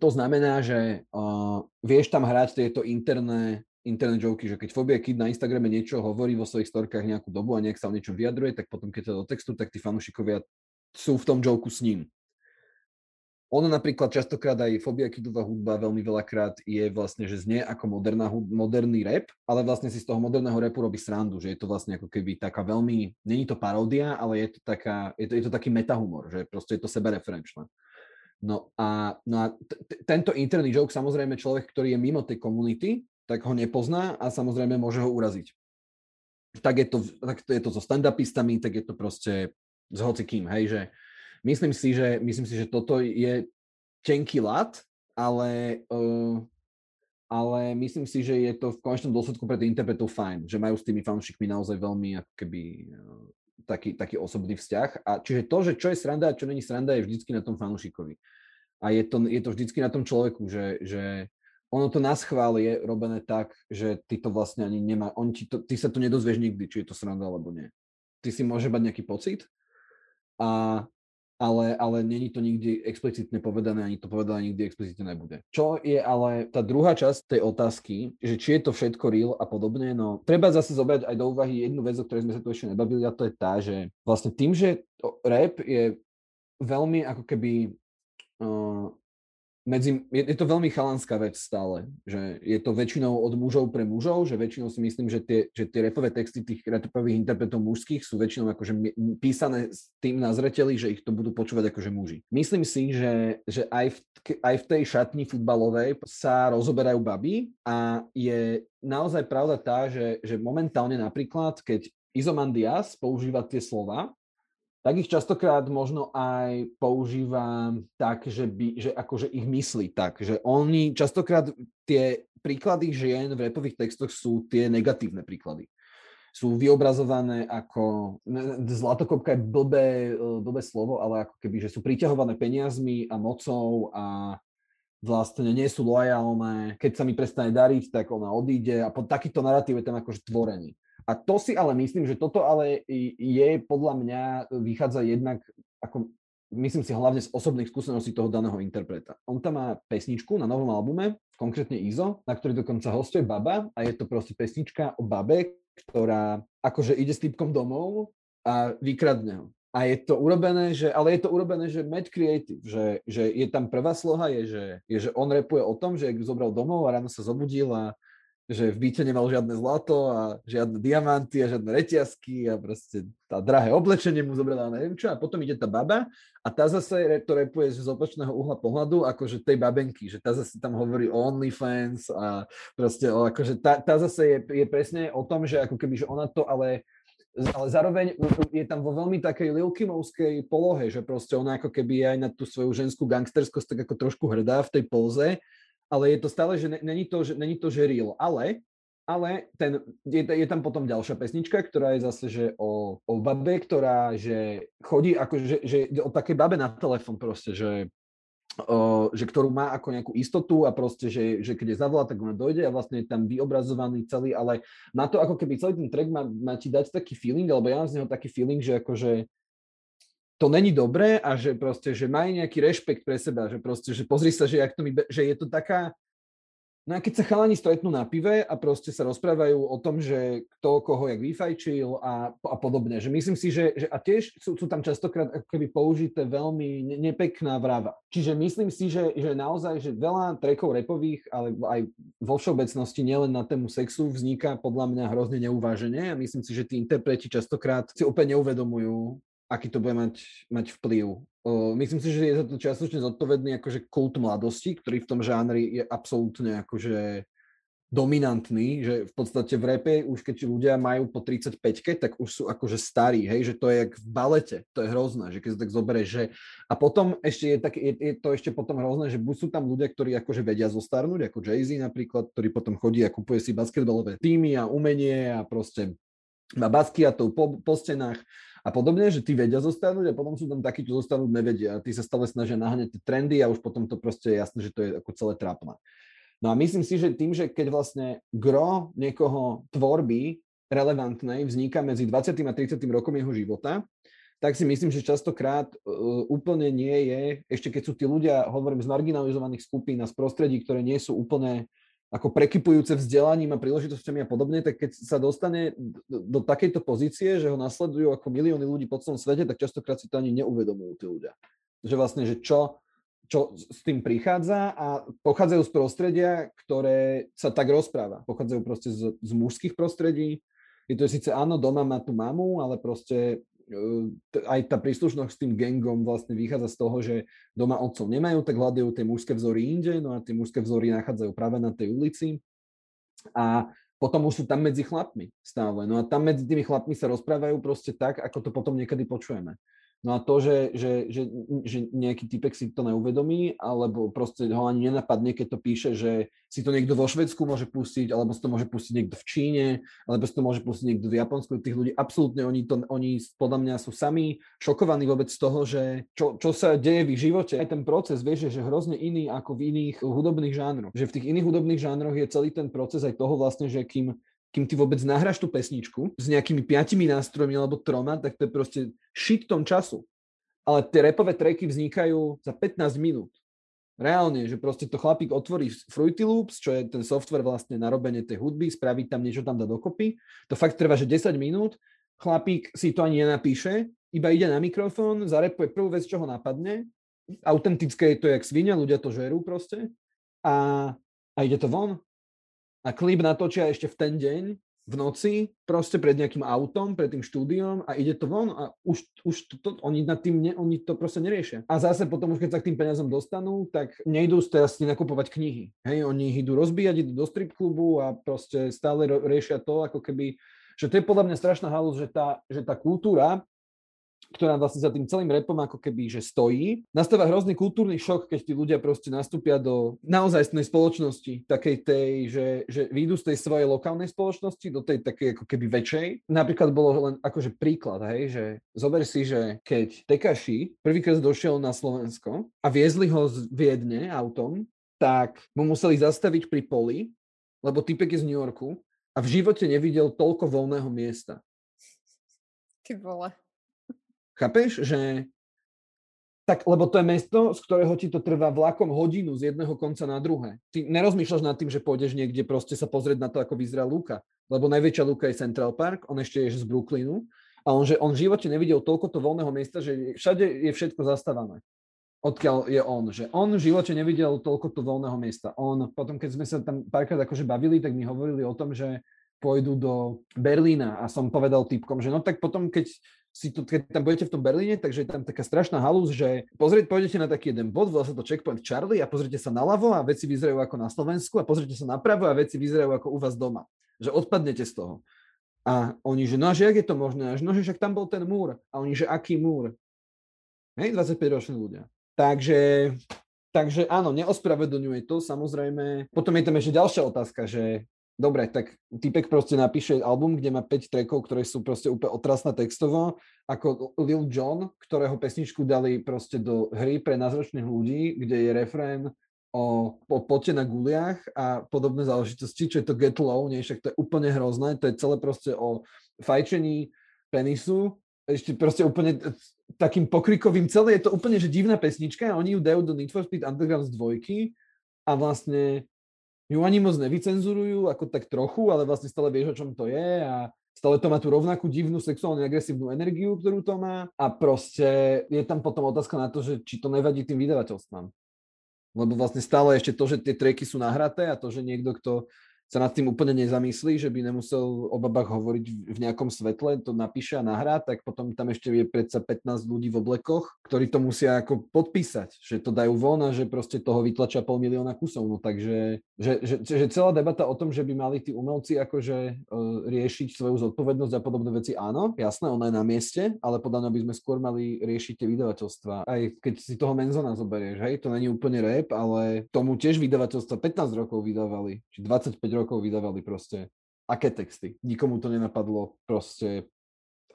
To znamená, že uh, vieš tam hrať tieto interné, interné joky, že keď Fobia Kid na Instagrame niečo hovorí vo svojich storkách nejakú dobu a nejak sa o niečom vyjadruje, tak potom keď to do textu, tak tí fanúšikovia sú v tom joku s ním. Ono napríklad častokrát aj Fobia Kidová hudba veľmi veľakrát je vlastne, že znie ako moderná, moderný rap, ale vlastne si z toho moderného rapu robí srandu, že je to vlastne ako keby taká veľmi, není to paródia, ale je to, taká, je to, je to taký metahumor, že proste je to sebereferenčné. No a, no a t- tento interný joke, samozrejme človek, ktorý je mimo tej komunity, tak ho nepozná a samozrejme môže ho uraziť. Tak je to, tak je to so stand-upistami, tak je to proste s hocikým, hej, že myslím si, že, myslím si, že toto je tenký lat, ale, uh, ale myslím si, že je to v konečnom dôsledku pre tých interpretov fajn, že majú s tými fanúšikmi naozaj veľmi ako keby uh, taký, taký osobný vzťah. A čiže to, že čo je sranda a čo není sranda, je vždycky na tom fanúšikovi. A je to, je to vždycky na tom človeku, že, že ono to na schvál je robené tak, že ty to vlastne ani nemá, on ti to, ty sa to nedozvieš nikdy, či je to sranda alebo nie. Ty si môže mať nejaký pocit a ale, ale není to nikdy explicitne povedané, ani to povedané nikdy explicitne nebude. Čo je ale tá druhá časť tej otázky, že či je to všetko real a podobne, no treba zase zobrať aj do úvahy jednu vec, o ktorej sme sa tu ešte nebavili a to je tá, že vlastne tým, že rap je veľmi ako keby uh, medzi, je, je to veľmi chalanská vec stále, že je to väčšinou od mužov pre mužov, že väčšinou si myslím, že tie, že tie repové texty tých repových interpretov mužských sú väčšinou akože písané s tým na zreteli, že ich to budú počúvať akože muži. Myslím si, že, že aj, v, aj v tej šatni futbalovej sa rozoberajú baby a je naozaj pravda tá, že, že momentálne napríklad, keď Izomandias používa tie slova, tak ich častokrát možno aj používa tak, že, by, že akože ich myslí tak, že oni častokrát tie príklady žien v repových textoch sú tie negatívne príklady. Sú vyobrazované ako, zlatokopka je blbé, blbé slovo, ale ako keby, že sú priťahované peniazmi a mocou a vlastne nie sú lojálne. Keď sa mi prestane dariť, tak ona odíde a pod takýto narratív je tam akože tvorený. A to si ale myslím, že toto ale je podľa mňa, vychádza jednak, ako myslím si hlavne z osobných skúseností toho daného interpreta. On tam má pesničku na novom albume, konkrétne Izo, na ktorej dokonca hostuje baba a je to proste pesnička o babe, ktorá akože ide s typkom domov a vykradne ho. A je to urobené, že, ale je to urobené, že mad creative, že, že je tam prvá sloha, je že, je, že on repuje o tom, že zobral domov a ráno sa zobudil a že v byte nemal žiadne zlato a žiadne diamanty a žiadne reťazky a proste tá drahé oblečenie mu zobrala neviem čo a potom ide tá baba a tá zase to repuje z opačného uhla pohľadu akože tej babenky, že tá zase tam hovorí o OnlyFans a proste o, akože tá, tá zase je, je presne o tom, že ako keby, že ona to ale ale zároveň je tam vo veľmi takej Lilkimovskej polohe, že proste ona ako keby aj na tú svoju ženskú gangsterskosť tak ako trošku hrdá v tej póze ale je to stále, že není to, že, není to, že real. Ale, ale ten, je, je tam potom ďalšia pesnička, ktorá je zase, že o, o babe, ktorá že chodí ako, že, že o také babe na telefon proste, že že ktorú má ako nejakú istotu a proste, že, že keď je zavolá, tak ona dojde a vlastne je tam vyobrazovaný celý, ale má to ako keby celý ten track má, má ti dať taký feeling, alebo ja mám z neho taký feeling, že akože to není dobré a že proste, že majú nejaký rešpekt pre seba, že proste, že pozri sa, že, to mi, že je to taká, no a keď sa chalani stretnú na pive a proste sa rozprávajú o tom, že kto koho jak vyfajčil a, a podobne, že myslím si, že, že a tiež sú, sú tam častokrát ako keby použité veľmi nepekná vrava. Čiže myslím si, že, že naozaj, že veľa trekov repových, ale aj vo všeobecnosti nielen na tému sexu vzniká podľa mňa hrozne neuváženie a myslím si, že tí interpreti častokrát si úplne neuvedomujú, aký to bude mať, mať vplyv. Uh, myslím si, že je za to častočne zodpovedný akože kult mladosti, ktorý v tom žánri je absolútne akože dominantný, že v podstate v repe už keď ľudia majú po 35 tak už sú akože starí, hej, že to je jak v balete, to je hrozné, že keď sa tak zoberie, že a potom ešte je, tak, je, je to ešte potom hrozné, že buď sú tam ľudia, ktorí akože vedia zostarnúť, ako Jay-Z napríklad, ktorý potom chodí a kupuje si basketbalové týmy a umenie a proste má baskiatov po, po stenách a podobne, že tí vedia zostanúť a potom sú tam takí, čo zostanúť nevedia a tí sa stále snažia naháňať tie trendy a už potom to proste je jasné, že to je ako celé trápne. No a myslím si, že tým, že keď vlastne gro niekoho tvorby relevantnej vzniká medzi 20. a 30. rokom jeho života, tak si myslím, že častokrát uh, úplne nie je, ešte keď sú tí ľudia, hovorím, z marginalizovaných skupín a z prostredí, ktoré nie sú úplne ako prekypujúce vzdelaním a príležitosťami a podobne, tak keď sa dostane do, takejto pozície, že ho nasledujú ako milióny ľudí po celom svete, tak častokrát si to ani neuvedomujú tí ľudia. Že vlastne, že čo, čo s tým prichádza a pochádzajú z prostredia, ktoré sa tak rozpráva. Pochádzajú proste z, z mužských prostredí. Je to síce áno, doma má tú mamu, ale proste aj tá príslušnosť s tým gangom vlastne vychádza z toho, že doma otcov nemajú, tak hľadajú tie mužské vzory inde, no a tie mužské vzory nachádzajú práve na tej ulici. A potom už sú tam medzi chlapmi stále. No a tam medzi tými chlapmi sa rozprávajú proste tak, ako to potom niekedy počujeme. No a to, že, že, že, že nejaký typek si to neuvedomí, alebo proste ho ani nenapadne, keď to píše, že si to niekto vo Švedsku môže pustiť, alebo si to môže pustiť niekto v Číne, alebo si to môže pustiť niekto v Japonsku. Tých ľudí absolútne, oni, to, oni podľa mňa sú sami šokovaní vôbec z toho, že čo, čo sa deje v ich živote. Aj ten proces, vieš, že hrozne iný ako v iných hudobných žánroch. Že v tých iných hudobných žánroch je celý ten proces aj toho vlastne, že kým kým ty vôbec nahráš tú pesničku s nejakými piatimi nástrojmi alebo troma, tak to je proste šitom času. Ale tie repové tracky vznikajú za 15 minút. Reálne, že proste to chlapík otvorí Fruity Loops, čo je ten software vlastne na robenie tej hudby, spraví tam niečo tam dá dokopy. To fakt trvá, že 10 minút. Chlapík si to ani nenapíše, iba ide na mikrofón, zarepuje prvú vec, čo ho napadne autentické je to jak svinia, ľudia to žerú proste a, a ide to von. A klip natočia ešte v ten deň v noci, proste pred nejakým autom, pred tým štúdiom a ide to von a už, už to, to, oni, nad tým ne, oni to proste neriešia. A zase potom už keď sa k tým peniazom dostanú, tak nejdú teraz si nakupovať knihy. Hej, oni idú rozbíjať, idú do strip klubu a proste stále riešia to, ako keby, že to je podľa mňa strašná halus, že tá, že tá kultúra ktorá vlastne za tým celým repom ako keby, že stojí. Nastáva hrozný kultúrny šok, keď tí ľudia proste nastúpia do naozajstnej spoločnosti, takej tej, že, že výjdu z tej svojej lokálnej spoločnosti do tej takej ako keby väčšej. Napríklad bolo len akože príklad, hej, že zober si, že keď Tekaši prvýkrát došiel na Slovensko a viezli ho z Viedne autom, tak mu museli zastaviť pri poli, lebo typek je z New Yorku a v živote nevidel toľko voľného miesta. Ty vole. Chápeš, že tak, lebo to je mesto, z ktorého ti to trvá vlakom hodinu z jedného konca na druhé. Ty nerozmýšľaš nad tým, že pôjdeš niekde proste sa pozrieť na to, ako vyzerá Luka. Lebo najväčšia Luka je Central Park, on ešte je z Brooklynu. A on, že on v živote nevidel toľko to voľného miesta, že všade je všetko zastávané. Odkiaľ je on. Že on v živote nevidel toľko to voľného miesta. On potom, keď sme sa tam párkrát akože bavili, tak mi hovorili o tom, že pôjdu do Berlína a som povedal typkom, že no tak potom, keď si to, keď tam budete v tom Berlíne, takže je tam taká strašná halúz, že pozrieť, pôjdete na taký jeden bod, volá sa to Checkpoint Charlie a pozrite sa naľavo a veci vyzerajú ako na Slovensku a pozrite sa napravo a veci vyzerajú ako u vás doma. Že odpadnete z toho. A oni, že no a že jak je to možné? A no, že však tam bol ten múr. A oni, že aký múr? Hej, 25-roční ľudia. Takže, takže áno, neospravedlňuje to, samozrejme. Potom je tam ešte ďalšia otázka, že dobre, tak typek proste napíše album, kde má 5 trackov, ktoré sú proste úplne otrasné textovo, ako Lil Jon, ktorého pesničku dali proste do hry pre názročných ľudí, kde je refrén o, o pote na guliach a podobné záležitosti, čo je to Get Low, nie, však to je úplne hrozné, to je celé proste o fajčení penisu, ešte proste úplne takým pokrikovým celé, je to úplne že divná pesnička a oni ju dajú do Need for Speed Underground z dvojky a vlastne ju ani moc nevycenzurujú, ako tak trochu, ale vlastne stále vieš, o čom to je a stále to má tú rovnakú divnú sexuálne agresívnu energiu, ktorú to má a proste je tam potom otázka na to, že či to nevadí tým vydavateľstvám. Lebo vlastne stále ešte to, že tie treky sú nahraté a to, že niekto, kto sa nad tým úplne nezamyslí, že by nemusel o babách hovoriť v nejakom svetle, to napíše a nahrá, tak potom tam ešte je predsa 15 ľudí v oblekoch, ktorí to musia ako podpísať, že to dajú von a že proste toho vytlačia pol milióna kusov. No takže že, že, že celá debata o tom, že by mali tí umelci akože uh, riešiť svoju zodpovednosť a podobné veci, áno, jasné, ona je na mieste, ale podľa mňa by sme skôr mali riešiť tie vydavateľstva. Aj keď si toho Menzona zoberieš, hej, to není úplne rap, ale tomu tiež vydavateľstva 15 rokov vydávali, či 25 rokov vydávali proste aké texty. Nikomu to nenapadlo proste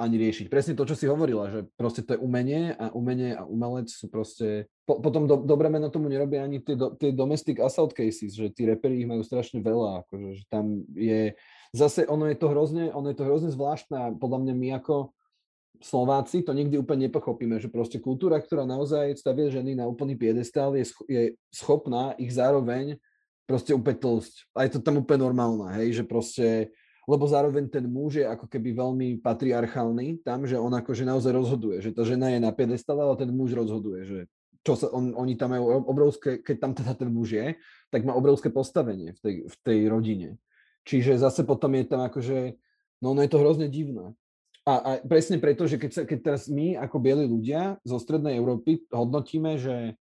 ani riešiť. Presne to, čo si hovorila, že proste to je umenie a umenie a umelec sú proste... Po, potom do, dobré meno tomu nerobia ani tie, do, tie domestic assault cases, že tí reperi ich majú strašne veľa, akože, že tam je... Zase ono je to hrozne, ono je to hrozne zvláštne podľa mňa my ako Slováci to nikdy úplne nepochopíme, že proste kultúra, ktorá naozaj stavia ženy na úplný piedestál, je, je schopná ich zároveň proste úplne tlsť. A je to tam úplne normálne, hej, že proste, lebo zároveň ten muž je ako keby veľmi patriarchálny tam, že on akože naozaj rozhoduje, že tá žena je na piedestale, ale ten muž rozhoduje, že čo sa, on, oni tam majú obrovské, keď tam teda ten muž je, tak má obrovské postavenie v tej, v tej rodine. Čiže zase potom je tam akože, no, no je to hrozne divné. A, a presne preto, že keď, sa, keď teraz my ako bieli ľudia zo strednej Európy hodnotíme, že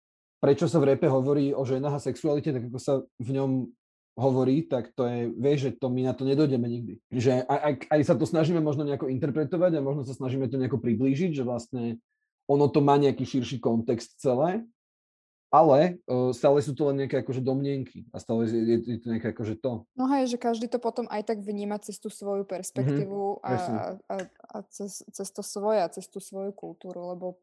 prečo sa v repe hovorí o ženách a sexualite, tak ako sa v ňom hovorí, tak to je, vieš, že to my na to nedojdeme nikdy. Že aj, aj, aj sa to snažíme možno nejako interpretovať a možno sa snažíme to nejako priblížiť, že vlastne ono to má nejaký širší kontext celé, ale uh, stále sú to len nejaké akože domnienky a stále je, je, je to nejaké akože to. No hej, že každý to potom aj tak vníma cez tú svoju perspektívu mm-hmm, a, a, a cez, cez to svoje a cez tú svoju kultúru, lebo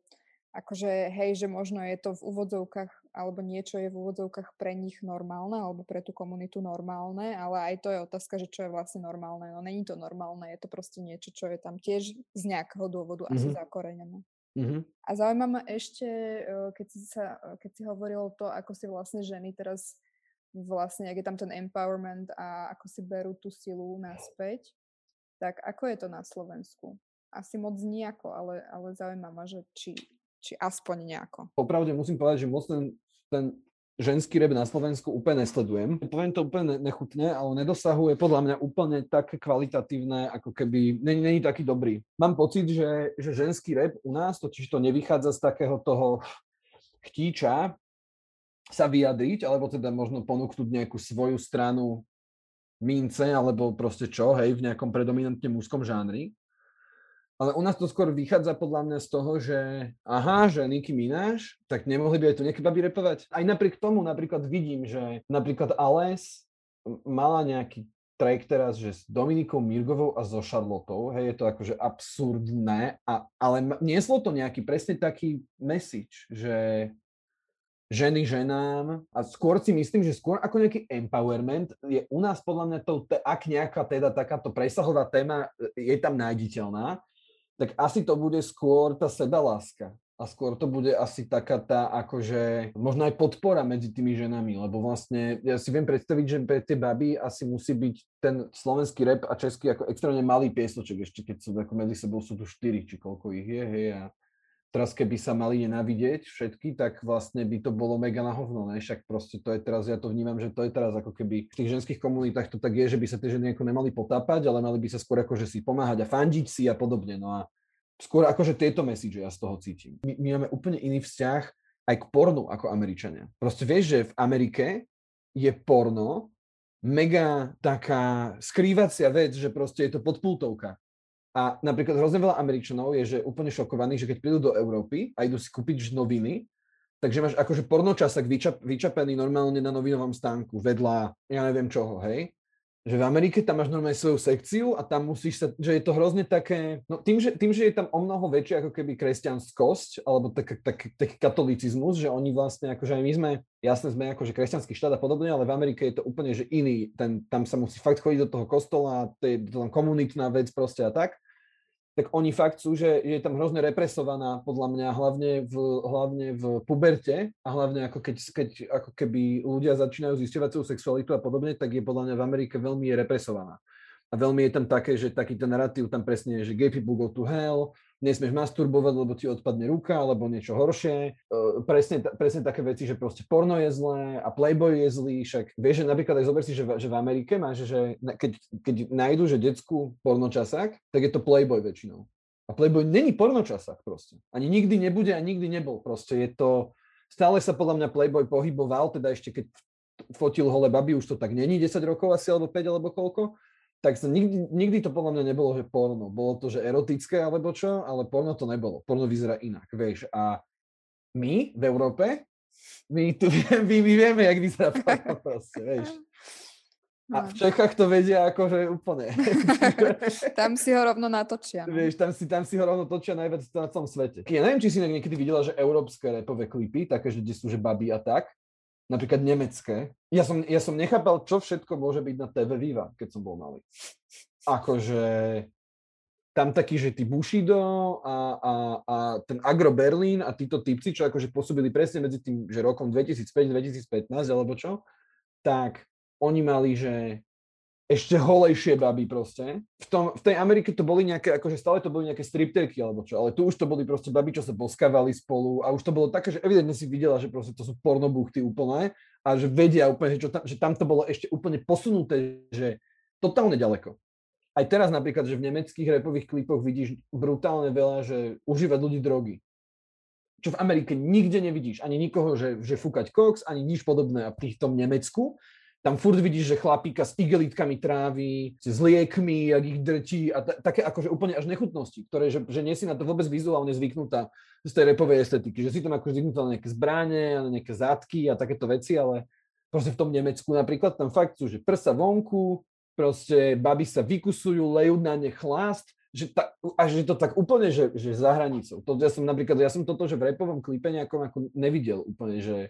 akože hej, že možno je to v úvodzovkách, alebo niečo je v úvodzovkách pre nich normálne, alebo pre tú komunitu normálne, ale aj to je otázka, že čo je vlastne normálne. No není to normálne, je to proste niečo, čo je tam tiež z nejakého dôvodu mm-hmm. asi zakorenené. Mm-hmm. A zaujíma ma ešte, e, keď si, sa, e, keď si hovoril to, ako si vlastne ženy teraz vlastne, ak je tam ten empowerment a ako si berú tú silu naspäť, tak ako je to na Slovensku? Asi moc nejako, ale, ale zaujíma ma, že či Či aspoň nejako. Popravde musím povedať, že moc ten, ten ženský rap na Slovensku úplne nesledujem. Poviem to úplne nechutne, ale nedosahuje podľa mňa úplne také kvalitatívne, ako keby, není, není taký dobrý. Mám pocit, že, že ženský rap u nás, totiž to nevychádza z takého toho chtíča sa vyjadriť, alebo teda možno ponúknuť nejakú svoju stranu mince, alebo proste čo, hej, v nejakom predominantne mužskom žánri. Ale u nás to skôr vychádza podľa mňa z toho, že aha, že Nicki Minaj, tak nemohli by aj tu nejaké baby repovať. Aj napriek tomu napríklad vidím, že napríklad Ales mala nejaký track teraz, že s Dominikou Mirgovou a so Charlotou, hej, je to akože absurdné, a, ale nieslo to nejaký presne taký message, že ženy ženám a skôr si myslím, že skôr ako nejaký empowerment je u nás podľa mňa to, ak nejaká teda takáto presahová téma e, je tam nájditeľná, tak asi to bude skôr tá sebaláska. A skôr to bude asi taká tá, akože, možno aj podpora medzi tými ženami, lebo vlastne, ja si viem predstaviť, že pre tie baby asi musí byť ten slovenský rap a český ako extrémne malý piesloček, ešte keď sú ako medzi sebou sú tu štyri, či koľko ich je, hej, a teraz keby sa mali nenávidieť všetky, tak vlastne by to bolo mega na hovno, ne? Však proste to je teraz, ja to vnímam, že to je teraz ako keby v tých ženských komunitách to tak je, že by sa tie ženy ako nemali potápať, ale mali by sa skôr akože si pomáhať a fandiť si a podobne, no a skôr akože tieto message ja z toho cítim. My, my máme úplne iný vzťah aj k pornu ako Američania. Proste vieš, že v Amerike je porno mega taká skrývacia vec, že proste je to podpultovka. A napríklad hrozne veľa Američanov je že úplne šokovaných, že keď prídu do Európy a idú si kúpiť noviny, takže máš akože pornočasak vyčap, vyčapený normálne na novinovom stánku vedľa, ja neviem čoho, hej? Že v Amerike tam máš normálne svoju sekciu a tam musíš sa, že je to hrozne také, no tým, že, tým, že je tam o mnoho väčšia ako keby kresťanskosť, alebo taký tak, tak, katolicizmus, že oni vlastne, akože aj my sme, jasne sme akože kresťanský štát a podobne, ale v Amerike je to úplne, že iný, ten, tam sa musí fakt chodiť do toho kostola, to je to tam komunitná vec proste a tak tak oni fakt sú, že je tam hrozne represovaná, podľa mňa, hlavne v, hlavne v puberte a hlavne ako keď, keď ako keby ľudia začínajú zisťovať svoju sexualitu a podobne, tak je podľa mňa v Amerike veľmi represovaná. A veľmi je tam také, že taký ten narratív tam presne je, že gay people go to hell, nesmieš masturbovať, lebo ti odpadne ruka, alebo niečo horšie. Uh, presne, presne také veci, že proste porno je zlé a Playboy je zlý, však vieš, že napríklad aj zober si, že, v, že v Amerike máš, že keď, keď nájdu, že detskú pornočasák, tak je to Playboy väčšinou. A Playboy není pornočasák proste. Ani nikdy nebude a nikdy nebol. Proste je to, stále sa podľa mňa Playboy pohyboval, teda ešte keď fotil hole baby, už to tak není 10 rokov asi, alebo 5, alebo koľko, tak sa nikdy, nikdy to podľa mňa nebolo, že porno. Bolo to, že erotické alebo čo, ale porno to nebolo. Porno vyzerá inak, vieš. A my v Európe, my, tu, [laughs] my, my vieme, jak vyzerá porno proste, vieš. A v no. Čechách to vedia akože úplne. [laughs] tam si ho rovno natočia. No. Vieš, tam si, tam si ho rovno točia najviac na celom svete. Ja neviem, či si niekedy videla, že európske repové klipy, také, že kde sú že baby a tak, napríklad nemecké. Ja som, ja som nechápal, čo všetko môže byť na TV Viva, keď som bol malý. Akože tam taký, že ty Bushido a, a, a ten Agro Berlin a títo typci, čo akože pôsobili presne medzi tým, že rokom 2005-2015 alebo čo, tak oni mali, že ešte holejšie baby proste. V, tom, v tej Amerike to boli nejaké, akože stále to boli nejaké stripterky alebo čo, ale tu už to boli proste baby, čo sa boskávali spolu a už to bolo také, že evidentne si videla, že proste to sú pornobuchty úplné a že vedia úplne, že, čo tam, že tam to bolo ešte úplne posunuté, že totálne ďaleko. Aj teraz napríklad, že v nemeckých repových klipoch vidíš brutálne veľa, že užívať ľudí drogy. Čo v Amerike nikde nevidíš, ani nikoho, že, že fúkať koks, ani nič podobné. A v tom Nemecku tam furt vidíš, že chlapíka s igelitkami trávi, s liekmi, jak ich drtí a t- také akože úplne až nechutnosti, ktoré, že, že nie si na to vôbec vizuálne zvyknutá z tej repovej estetiky, že si tam akože zvyknutá na nejaké zbráne, na nejaké zátky a takéto veci, ale proste v tom Nemecku napríklad tam fakt sú, že prsa vonku, proste baby sa vykusujú, lejú na ne chlast, že ta, a že to tak úplne, že, že za hranicou. To, ja som napríklad, ja som toto, že v repovom klipe nejakom ako nevidel úplne, že,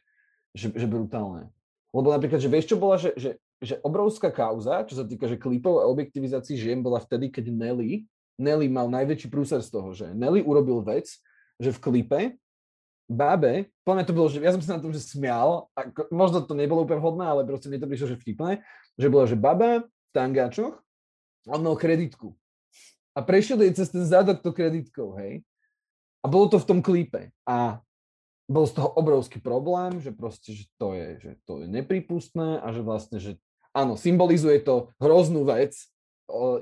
že, že brutálne. Lebo napríklad, že vieš, čo bola, že, že, že obrovská kauza, čo sa týka, že klipov a objektivizácií žien bola vtedy, keď Nelly, Nelly mal najväčší prúser z toho, že Nelly urobil vec, že v klipe Babe, podľa to bolo, že ja som sa na tom, že smial, a možno to nebolo úplne vhodné, ale proste mne to prišlo, že vtipné, že bola, že baba v tangáčoch, on mal kreditku. A prešiel jej cez ten zadok to kreditkou, hej. A bolo to v tom klípe. A bol z toho obrovský problém, že proste, že to je, že to je nepripustné a že vlastne, že áno, symbolizuje to hroznú vec,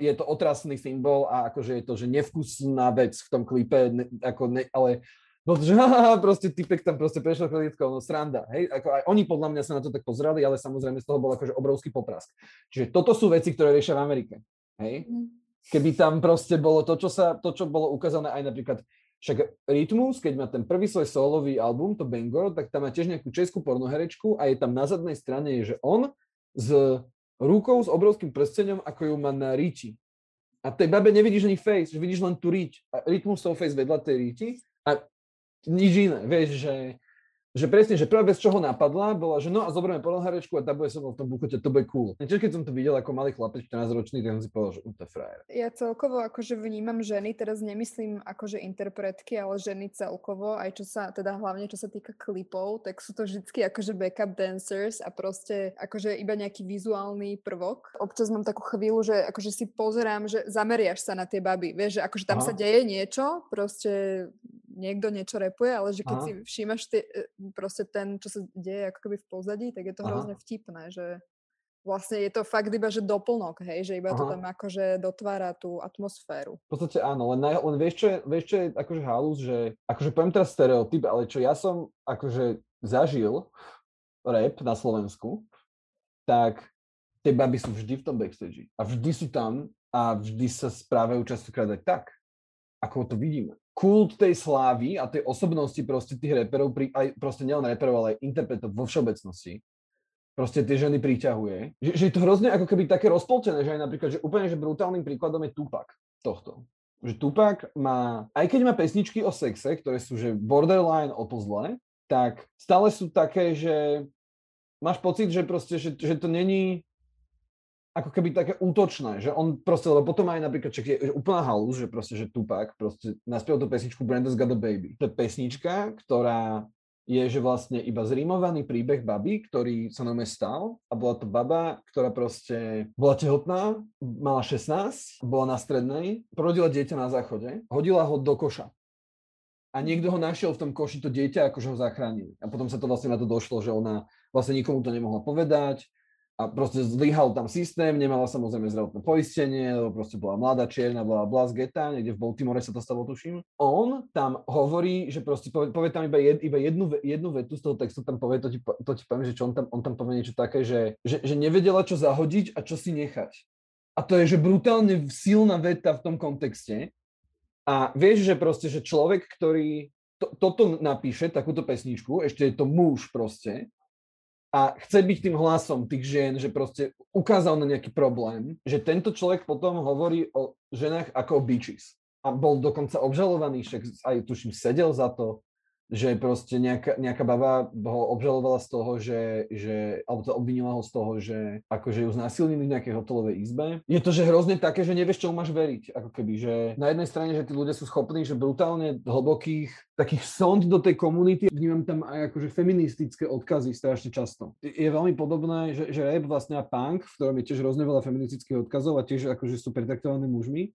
je to otrasný symbol a akože je to, že nevkusná vec v tom klipe, ne, ako ne, ale to, že [laughs] haha, proste typek tam proste prešiel kreditkou, no sranda, hej, ako aj oni podľa mňa sa na to tak pozerali, ale samozrejme z toho bol akože obrovský poprask. Čiže toto sú veci, ktoré riešia v Amerike, hej. Mm. Keby tam proste bolo to, čo sa, to, čo bolo ukázané aj napríklad však Rytmus, keď má ten prvý svoj solový album, to Bangor, tak tam má tiež nejakú českú pornoherečku a je tam na zadnej strane, že on s rukou s obrovským prstenom, ako ju má na ríči. A tej babe nevidíš ani face, že vidíš len tú ríč. A Rytmusov face vedľa tej ríči a nič iné. Vieš, že že presne, že prvá vec, čo ho napadla, bola, že no a zoberieme pornoherečku a tá bude so mnou v tom buchote, to bude cool. Tiež keď som to videl ako malý chlapec, 14 ročný, tak som si povedal, že to je frajer. Ja celkovo akože vnímam ženy, teraz nemyslím akože interpretky, ale ženy celkovo, aj čo sa, teda hlavne čo sa týka klipov, tak sú to vždycky akože backup dancers a proste akože iba nejaký vizuálny prvok. Občas mám takú chvíľu, že akože si pozerám, že zameriaš sa na tie baby, vieš, že akože tam Aha. sa deje niečo, proste niekto niečo repuje, ale že keď Aha. si všímaš tie, e, proste ten, čo sa deje ako keby v pozadí, tak je to Aha. hrozne vtipné, že vlastne je to fakt iba, že doplnok, hej, že iba Aha. to tam akože dotvára tú atmosféru. V podstate áno, len, na, len vieš, čo je, vieš, čo je akože halus, že akože poviem teraz stereotyp, ale čo ja som akože zažil rap na Slovensku, tak tie baby sú vždy v tom backstage. A vždy sú tam a vždy sa správajú častokrát aj tak, ako to vidíme kult tej slávy a tej osobnosti proste tých reperov, aj proste nielen reperov, ale aj interpretov vo všeobecnosti, proste tie ženy priťahuje. Že, že je to hrozne ako keby také rozpoltené, že aj napríklad, že úplne že brutálnym príkladom je Tupac tohto. Že Tupac má, aj keď má pesničky o sexe, ktoré sú že borderline o to zle, tak stále sú také, že máš pocit, že proste, že, že to není ako keby také útočné, že on proste, lebo potom aj napríklad, čak je úplná halus, že proste, že Tupac proste naspieval tú pesničku Branda's Got a Baby. To je pesnička, ktorá je, že vlastne iba zrímovaný príbeh baby, ktorý sa na stal a bola to baba, ktorá proste bola tehotná, mala 16, bola na strednej, porodila dieťa na záchode, hodila ho do koša. A niekto ho našiel v tom koši, to dieťa, akože ho zachránili. A potom sa to vlastne na to došlo, že ona vlastne nikomu to nemohla povedať, a proste zlyhal tam systém, nemala samozrejme zdravotné poistenie, lebo proste bola mladá, čierna, bola bla z geta, niekde v Baltimore sa to stalo, tuším. On tam hovorí, že proste povie, povie tam iba, jed, iba jednu, jednu vetu z toho textu, tam povie, to ti, to ti poviem, že čo on tam, on tam povie niečo také, že, že, že nevedela, čo zahodiť a čo si nechať. A to je, že brutálne silná veta v tom kontexte. A vieš, že proste, že človek, ktorý to, toto napíše, takúto pesničku, ešte je to muž proste, a chce byť tým hlasom tých žien, že proste ukázal na nejaký problém, že tento človek potom hovorí o ženách ako o bitches. A bol dokonca obžalovaný, však aj tuším sedel za to, že proste nejaká, nejaká baba ho obžalovala z toho, že, že alebo to obvinila ho z toho, že akože ju znásilnili v nejakej hotelovej izbe. Je to, že hrozne také, že nevieš, čo máš veriť. Ako keby, že na jednej strane, že tí ľudia sú schopní, že brutálne hlbokých takých sond do tej komunity, vnímam tam aj akože feministické odkazy strašne často. Je veľmi podobné, že, že rap vlastne a punk, v ktorom je tiež hrozne veľa feministických odkazov a tiež akože sú pretraktované mužmi,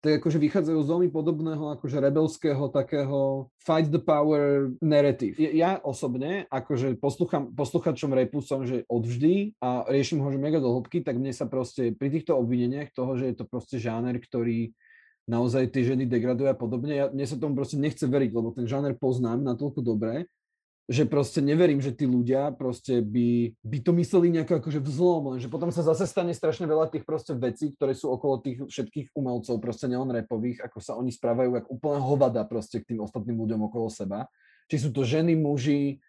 tak akože vychádzajú z veľmi podobného akože rebelského takého fight the power narrative. Ja osobne, akože poslucham, posluchačom repu som, že odvždy a riešim ho, že mega do tak mne sa proste pri týchto obvineniach toho, že je to proste žáner, ktorý naozaj tie ženy degraduje a podobne, ja, mne sa tomu proste nechce veriť, lebo ten žáner poznám natoľko dobre, že proste neverím, že tí ľudia proste by, by to mysleli nejako akože vzlom, že potom sa zase stane strašne veľa tých proste vecí, ktoré sú okolo tých všetkých umelcov, proste neon repových, ako sa oni správajú, ako úplná hovada proste k tým ostatným ľuďom okolo seba. Či sú to ženy, muži,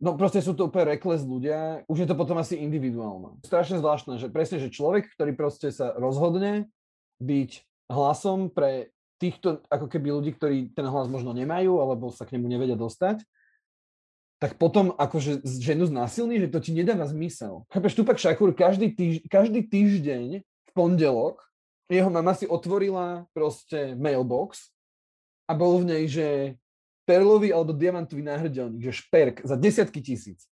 No proste sú to úplne rekles ľudia, už je to potom asi individuálne. Strašne zvláštne, že presne, že človek, ktorý proste sa rozhodne byť hlasom pre týchto ako keby ľudí, ktorí ten hlas možno nemajú, alebo sa k nemu nevedia dostať, tak potom akože ženu znásilní, že to ti nedáva zmysel. Chápeš, Tupak Šakur každý, týž, každý týždeň v pondelok jeho mama si otvorila proste mailbox a bol v nej, že perlový alebo diamantový náhrdelník, že šperk za desiatky tisíc.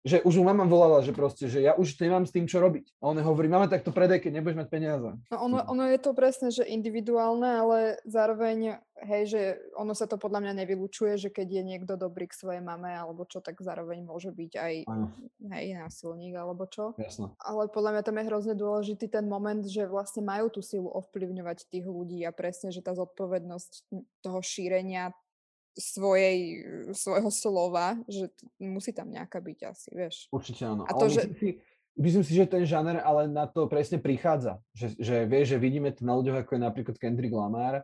Že už mu mama volala, že proste, že ja už nemám s tým čo robiť. A on hovorí, mama, tak to predaj, keď nebudeš mať peniaze. No ono, ono je to presne, že individuálne, ale zároveň, hej, že ono sa to podľa mňa nevylučuje, že keď je niekto dobrý k svojej mame alebo čo, tak zároveň môže byť aj, ano. hej, násilník alebo čo. Jasno. Ale podľa mňa tam je hrozne dôležitý ten moment, že vlastne majú tú silu ovplyvňovať tých ľudí a presne, že tá zodpovednosť toho šírenia svojej, svojho slova, že musí tam nejaká byť asi, vieš. Určite áno. A to, ale že... myslím, si, myslím si, že ten žáner ale na to presne prichádza. Že, že vieš, že vidíme to na ľuďoch, ako je napríklad Kendrick Lamar,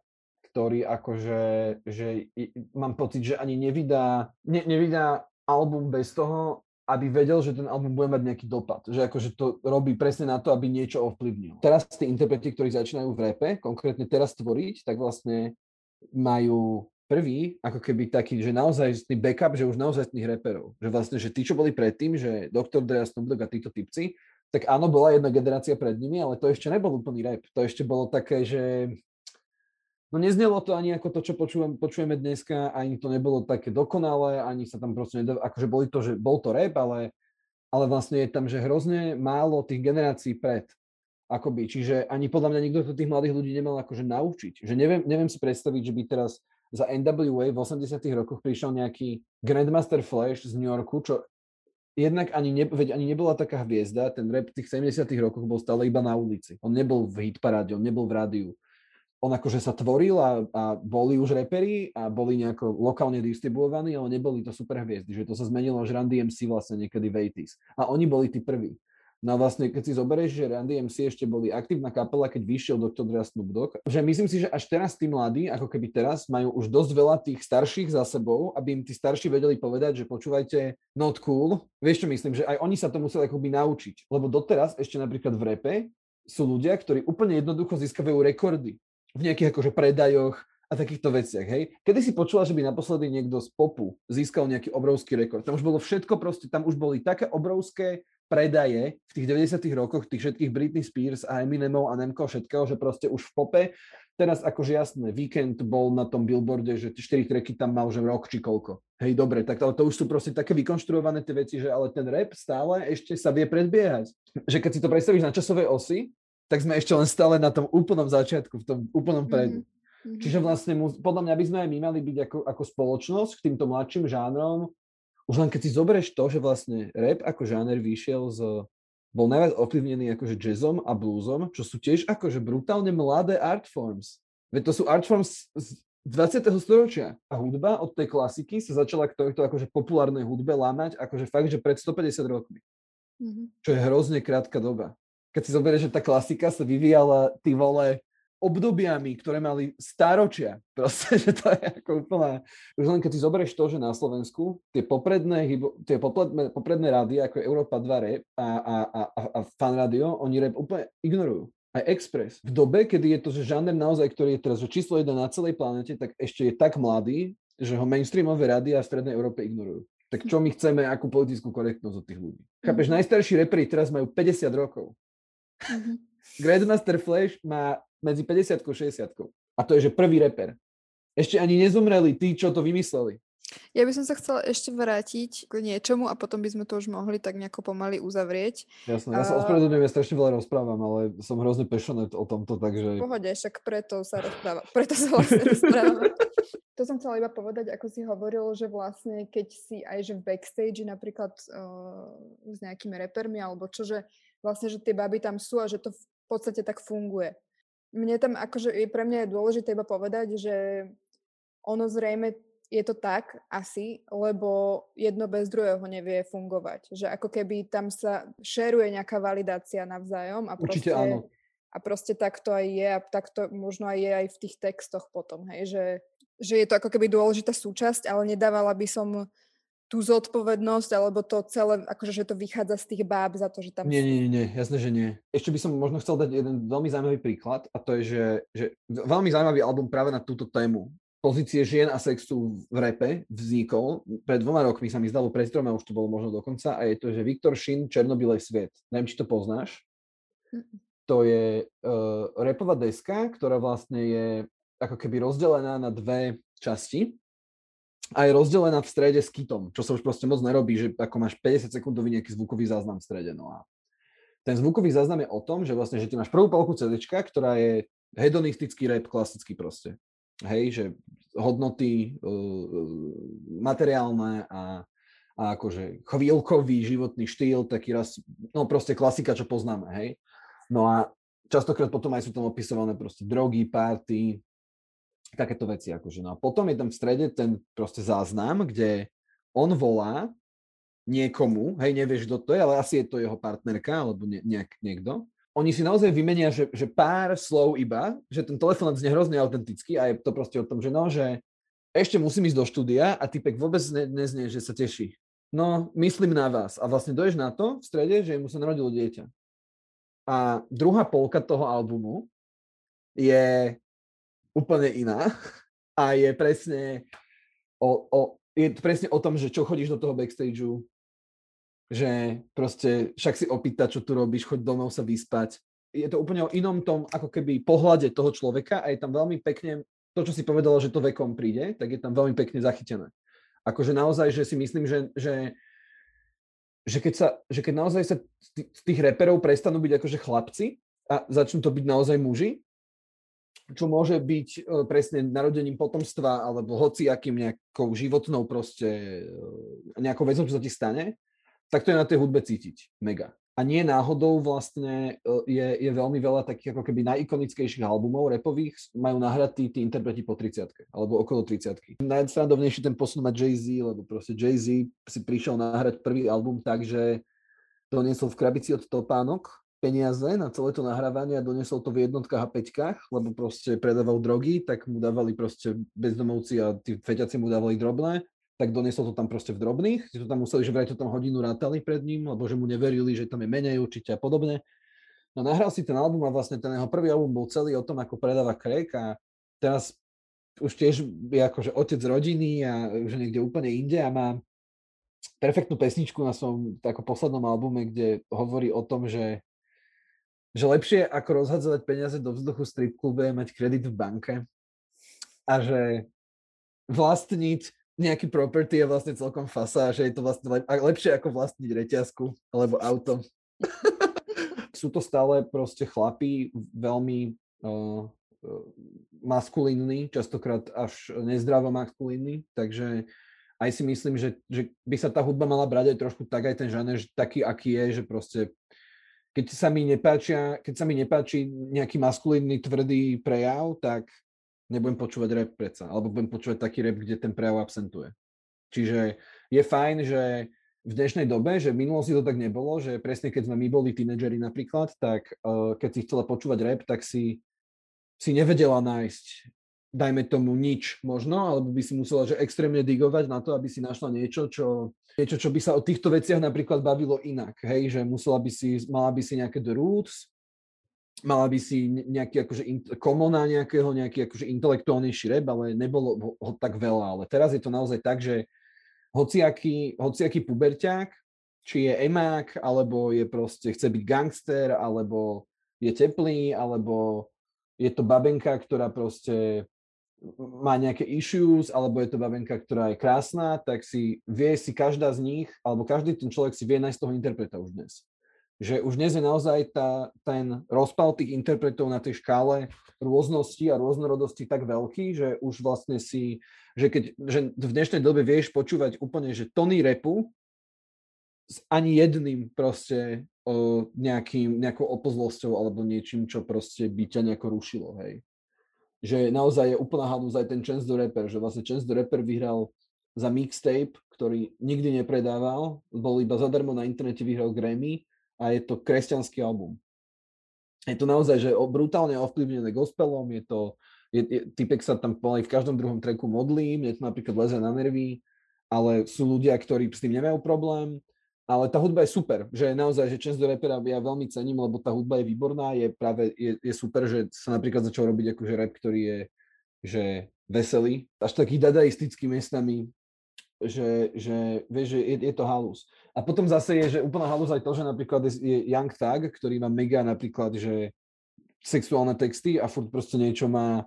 ktorý akože, že mám pocit, že ani nevydá, ne, nevydá album bez toho, aby vedel, že ten album bude mať nejaký dopad. Že akože to robí presne na to, aby niečo ovplyvnil. Teraz tí interpreti, ktorí začínajú v repe, konkrétne teraz tvoriť, tak vlastne majú prvý, ako keby taký, že naozaj backup, že už naozaj tých reperov. Že vlastne, že tí, čo boli predtým, že Dr. Dre a Snoop Dogg a títo typci, tak áno, bola jedna generácia pred nimi, ale to ešte nebol úplný rap. To ešte bolo také, že no neznelo to ani ako to, čo počujem, počujeme dneska, ani to nebolo také dokonalé, ani sa tam proste nedá, akože boli to, že bol to rap, ale, ale vlastne je tam, že hrozne málo tých generácií pred. Akoby, čiže ani podľa mňa nikto to tých mladých ľudí nemal akože naučiť. Že neviem, neviem si predstaviť, že by teraz za NWA v 80 rokoch prišiel nejaký Grandmaster Flash z New Yorku, čo jednak ani, ne, veď ani nebola taká hviezda, ten rap v tých 70 rokoch bol stále iba na ulici. On nebol v hitparáde, on nebol v rádiu. On akože sa tvoril a, a boli už repery a boli nejako lokálne distribuovaní, ale neboli to super hviezdy, že to sa zmenilo až Run DMC vlastne niekedy v 80s. A oni boli tí prví. No a vlastne, keď si zoberieš, že Randy MC ešte boli aktívna kapela, keď vyšiel Dr. Dre a Snoop Dogg, že myslím si, že až teraz tí mladí, ako keby teraz, majú už dosť veľa tých starších za sebou, aby im tí starší vedeli povedať, že počúvajte, not cool. Vieš čo myslím, že aj oni sa to museli akoby naučiť. Lebo doteraz ešte napríklad v repe sú ľudia, ktorí úplne jednoducho získavajú rekordy v nejakých akože predajoch, a takýchto veciach, hej. Kedy si počula, že by naposledy niekto z popu získal nejaký obrovský rekord? Tam už bolo všetko proste, tam už boli také obrovské predaje v tých 90 rokoch tých všetkých Britney Spears a Eminemov a Nemko všetkého, že proste už v pope, teraz akože jasné, Weekend bol na tom billboarde, že tie 4 tracky tam mal, že rok či koľko. Hej, dobre, tak ale to už sú proste také vykonštruované tie veci, že ale ten rap stále ešte sa vie predbiehať. Že keď si to predstavíš na časovej osi, tak sme ešte len stále na tom úplnom začiatku, v tom úplnom predu. Mm-hmm. Čiže vlastne podľa mňa by sme aj my mali byť ako, ako spoločnosť k týmto mladším žánrom už len keď si zoberieš to, že vlastne rap ako žáner vyšiel z bol najviac ovplyvnený akože jazzom a bluesom, čo sú tiež akože brutálne mladé art forms. Veď to sú art forms z 20. storočia. A hudba od tej klasiky sa začala k tohto akože populárnej hudbe lámať akože fakt, že pred 150 rokmi. Mm-hmm. Čo je hrozne krátka doba. Keď si zoberieš, že tá klasika sa vyvíjala, ty vole, obdobiami, ktoré mali stáročia. [laughs] Proste, že to je ako úplná... Už len keď si zoberieš to, že na Slovensku tie popredné, tie popredné, popredné rády, ako Európa 2 Rap a, a, a, a Fan Radio, oni rap úplne ignorujú. Aj Express. V dobe, kedy je to, že žáner naozaj, ktorý je teraz že číslo jeden na celej planete, tak ešte je tak mladý, že ho mainstreamové rády a v Strednej Európe ignorujú. Tak čo my chceme, akú politickú korektnosť od tých ľudí? Chápeš, mm-hmm. najstarší reperi teraz majú 50 rokov. Mm-hmm. [laughs] Grandmaster Flash má medzi 50 a 60 A to je, že prvý reper. Ešte ani nezomreli tí, čo to vymysleli. Ja by som sa chcela ešte vrátiť k niečomu a potom by sme to už mohli tak nejako pomaly uzavrieť. Jasné, ja sa ospravedlňujem, ja strašne veľa rozprávam, ale som hrozne passionate o tomto, takže... Pohode, však preto sa rozpráva, preto sa vlastne [laughs] rozprávame. to som chcela iba povedať, ako si hovoril, že vlastne keď si aj že v backstage napríklad uh, s nejakými repermi alebo čo, že vlastne, že tie baby tam sú a že to v podstate tak funguje mne tam akože pre mňa je dôležité iba povedať, že ono zrejme je to tak asi, lebo jedno bez druhého nevie fungovať. Že ako keby tam sa šeruje nejaká validácia navzájom a proste, áno. a proste tak to aj je a tak to možno aj je aj v tých textoch potom, hej, že, že je to ako keby dôležitá súčasť, ale nedávala by som tú zodpovednosť, alebo to celé, akože že to vychádza z tých báb za to, že tam... Nie, nie, nie, jasné, že nie. Ešte by som možno chcel dať jeden veľmi zaujímavý príklad a to je, že, že veľmi zaujímavý album práve na túto tému. Pozície žien a sexu v repe vznikol. Pred dvoma rokmi sa mi zdalo, pred troma už to bolo možno dokonca a je to, že Viktor Šin, Černobylej svet. Neviem, či to poznáš. To je uh, repová deska, ktorá vlastne je ako keby rozdelená na dve časti a je rozdelená v strede s kitom, čo sa už proste moc nerobí, že ako máš 50 sekundový nejaký zvukový záznam v strede. No a ten zvukový záznam je o tom, že vlastne, že ty máš prvú polku CD, ktorá je hedonistický rap, klasický proste. Hej, že hodnoty uh, materiálne a, a akože chvíľkový životný štýl, taký raz, no proste klasika, čo poznáme, hej. No a častokrát potom aj sú tam opisované proste drogy, party, takéto veci. Akože. No a potom je tam v strede ten proste záznam, kde on volá niekomu, hej, nevieš, kto to je, ale asi je to jeho partnerka alebo ne, nejak, niekto. Oni si naozaj vymenia, že, že pár slov iba, že ten telefonát znie hrozne autentický a je to proste o tom, že no, že ešte musím ísť do štúdia a typek vôbec ne, neznie, že sa teší. No, myslím na vás. A vlastne doješ na to v strede, že mu sa narodilo dieťa. A druhá polka toho albumu je úplne iná a je presne o, o, je presne o tom, že čo chodíš do toho backstageu, že proste však si opýta, čo tu robíš, choď domov sa vyspať. Je to úplne o inom tom, ako keby pohľade toho človeka a je tam veľmi pekne, to, čo si povedala, že to vekom príde, tak je tam veľmi pekne zachytené. Akože naozaj, že si myslím, že, že, že, keď, sa, že keď naozaj sa z tých reperov prestanú byť akože chlapci a začnú to byť naozaj muži, čo môže byť e, presne narodením potomstva alebo hociakým nejakou životnou proste, e, nejakou vecou, čo sa ti stane, tak to je na tej hudbe cítiť. Mega. A nie náhodou vlastne e, je, je veľmi veľa takých ako keby najikonickejších albumov repových majú nahrať tí, interpreti po 30 alebo okolo 30 Najsrandovnejší ten posun má Jay-Z, lebo proste Jay-Z si prišiel nahrať prvý album tak, že doniesol v krabici od topánok peniaze na celé to nahrávanie a doniesol to v jednotkách a peťkách, lebo proste predával drogy, tak mu dávali proste bezdomovci a tí feťaci mu dávali drobné tak doniesol to tam proste v drobných, si to tam museli, že vraj to tam hodinu rátali pred ním, lebo že mu neverili, že tam je menej určite a podobne. No nahral si ten album a vlastne ten jeho prvý album bol celý o tom, ako predáva crack a teraz už tiež je akože otec rodiny a už niekde úplne inde a má perfektnú pesničku na svojom tako poslednom albume, kde hovorí o tom, že, že lepšie ako rozhadzovať peniaze do vzduchu strip klube je mať kredit v banke a že vlastniť nejaký property je vlastne celkom fasa, že je to vlastne lep- lepšie ako vlastniť reťazku alebo auto. [laughs] Sú to stále proste chlapí veľmi uh, maskulínni, častokrát až nezdravo maskulínni, takže aj si myslím, že, že by sa tá hudba mala brať aj trošku tak, aj ten žáner, taký, aký je, že proste keď sa mi nepáčia, keď sa mi nepáči nejaký maskulínny tvrdý prejav, tak nebudem počúvať rap predsa, alebo budem počúvať taký rap, kde ten prejav absentuje. Čiže je fajn, že v dnešnej dobe, že v minulosti to tak nebolo, že presne keď sme my boli tínedžeri napríklad, tak uh, keď si chcela počúvať rap, tak si, si nevedela nájsť, dajme tomu nič možno, alebo by si musela že extrémne digovať na to, aby si našla niečo, čo, niečo, čo by sa o týchto veciach napríklad bavilo inak, hej, že musela by si, mala by si nejaké the roots, mala by si nejaký akože komona nejakého, nejaký akože intelektuálnejší rap, ale nebolo ho tak veľa. Ale teraz je to naozaj tak, že hociaký, hociaký puberťák, či je emák, alebo je proste, chce byť gangster, alebo je teplý, alebo je to babenka, ktorá proste má nejaké issues, alebo je to babenka, ktorá je krásna, tak si vie si každá z nich, alebo každý ten človek si vie nájsť toho interpreta už dnes že už dnes je naozaj tá, ten rozpal tých interpretov na tej škále rôznosti a rôznorodosti tak veľký, že už vlastne si, že keď že v dnešnej dobe vieš počúvať úplne, že tony repu s ani jedným proste o nejakým, nejakou opozlosťou alebo niečím, čo proste by ťa nejako rušilo, hej. Že naozaj je úplná halúz aj ten Chance the Rapper, že vlastne Chance the Rapper vyhral za mixtape, ktorý nikdy nepredával, bol iba zadarmo na internete, vyhral Grammy a je to kresťanský album. Je to naozaj, že brutálne ovplyvnené gospelom, je to, je, je, typek sa tam pomaly v každom druhom treku modlí, mne to napríklad leze na nervy, ale sú ľudia, ktorí s tým nemajú problém, ale tá hudba je super, že naozaj, že Chance the Rapper ja veľmi cením, lebo tá hudba je výborná, je práve, je, je super, že sa napríklad začal robiť akože rap, ktorý je, že veselý, až taký dadaistický miestami, že, že vieš, že je, je to halus. A potom zase je, že úplná halus aj to, že napríklad je Young Thug, ktorý má mega napríklad, že sexuálne texty a furt proste niečo má,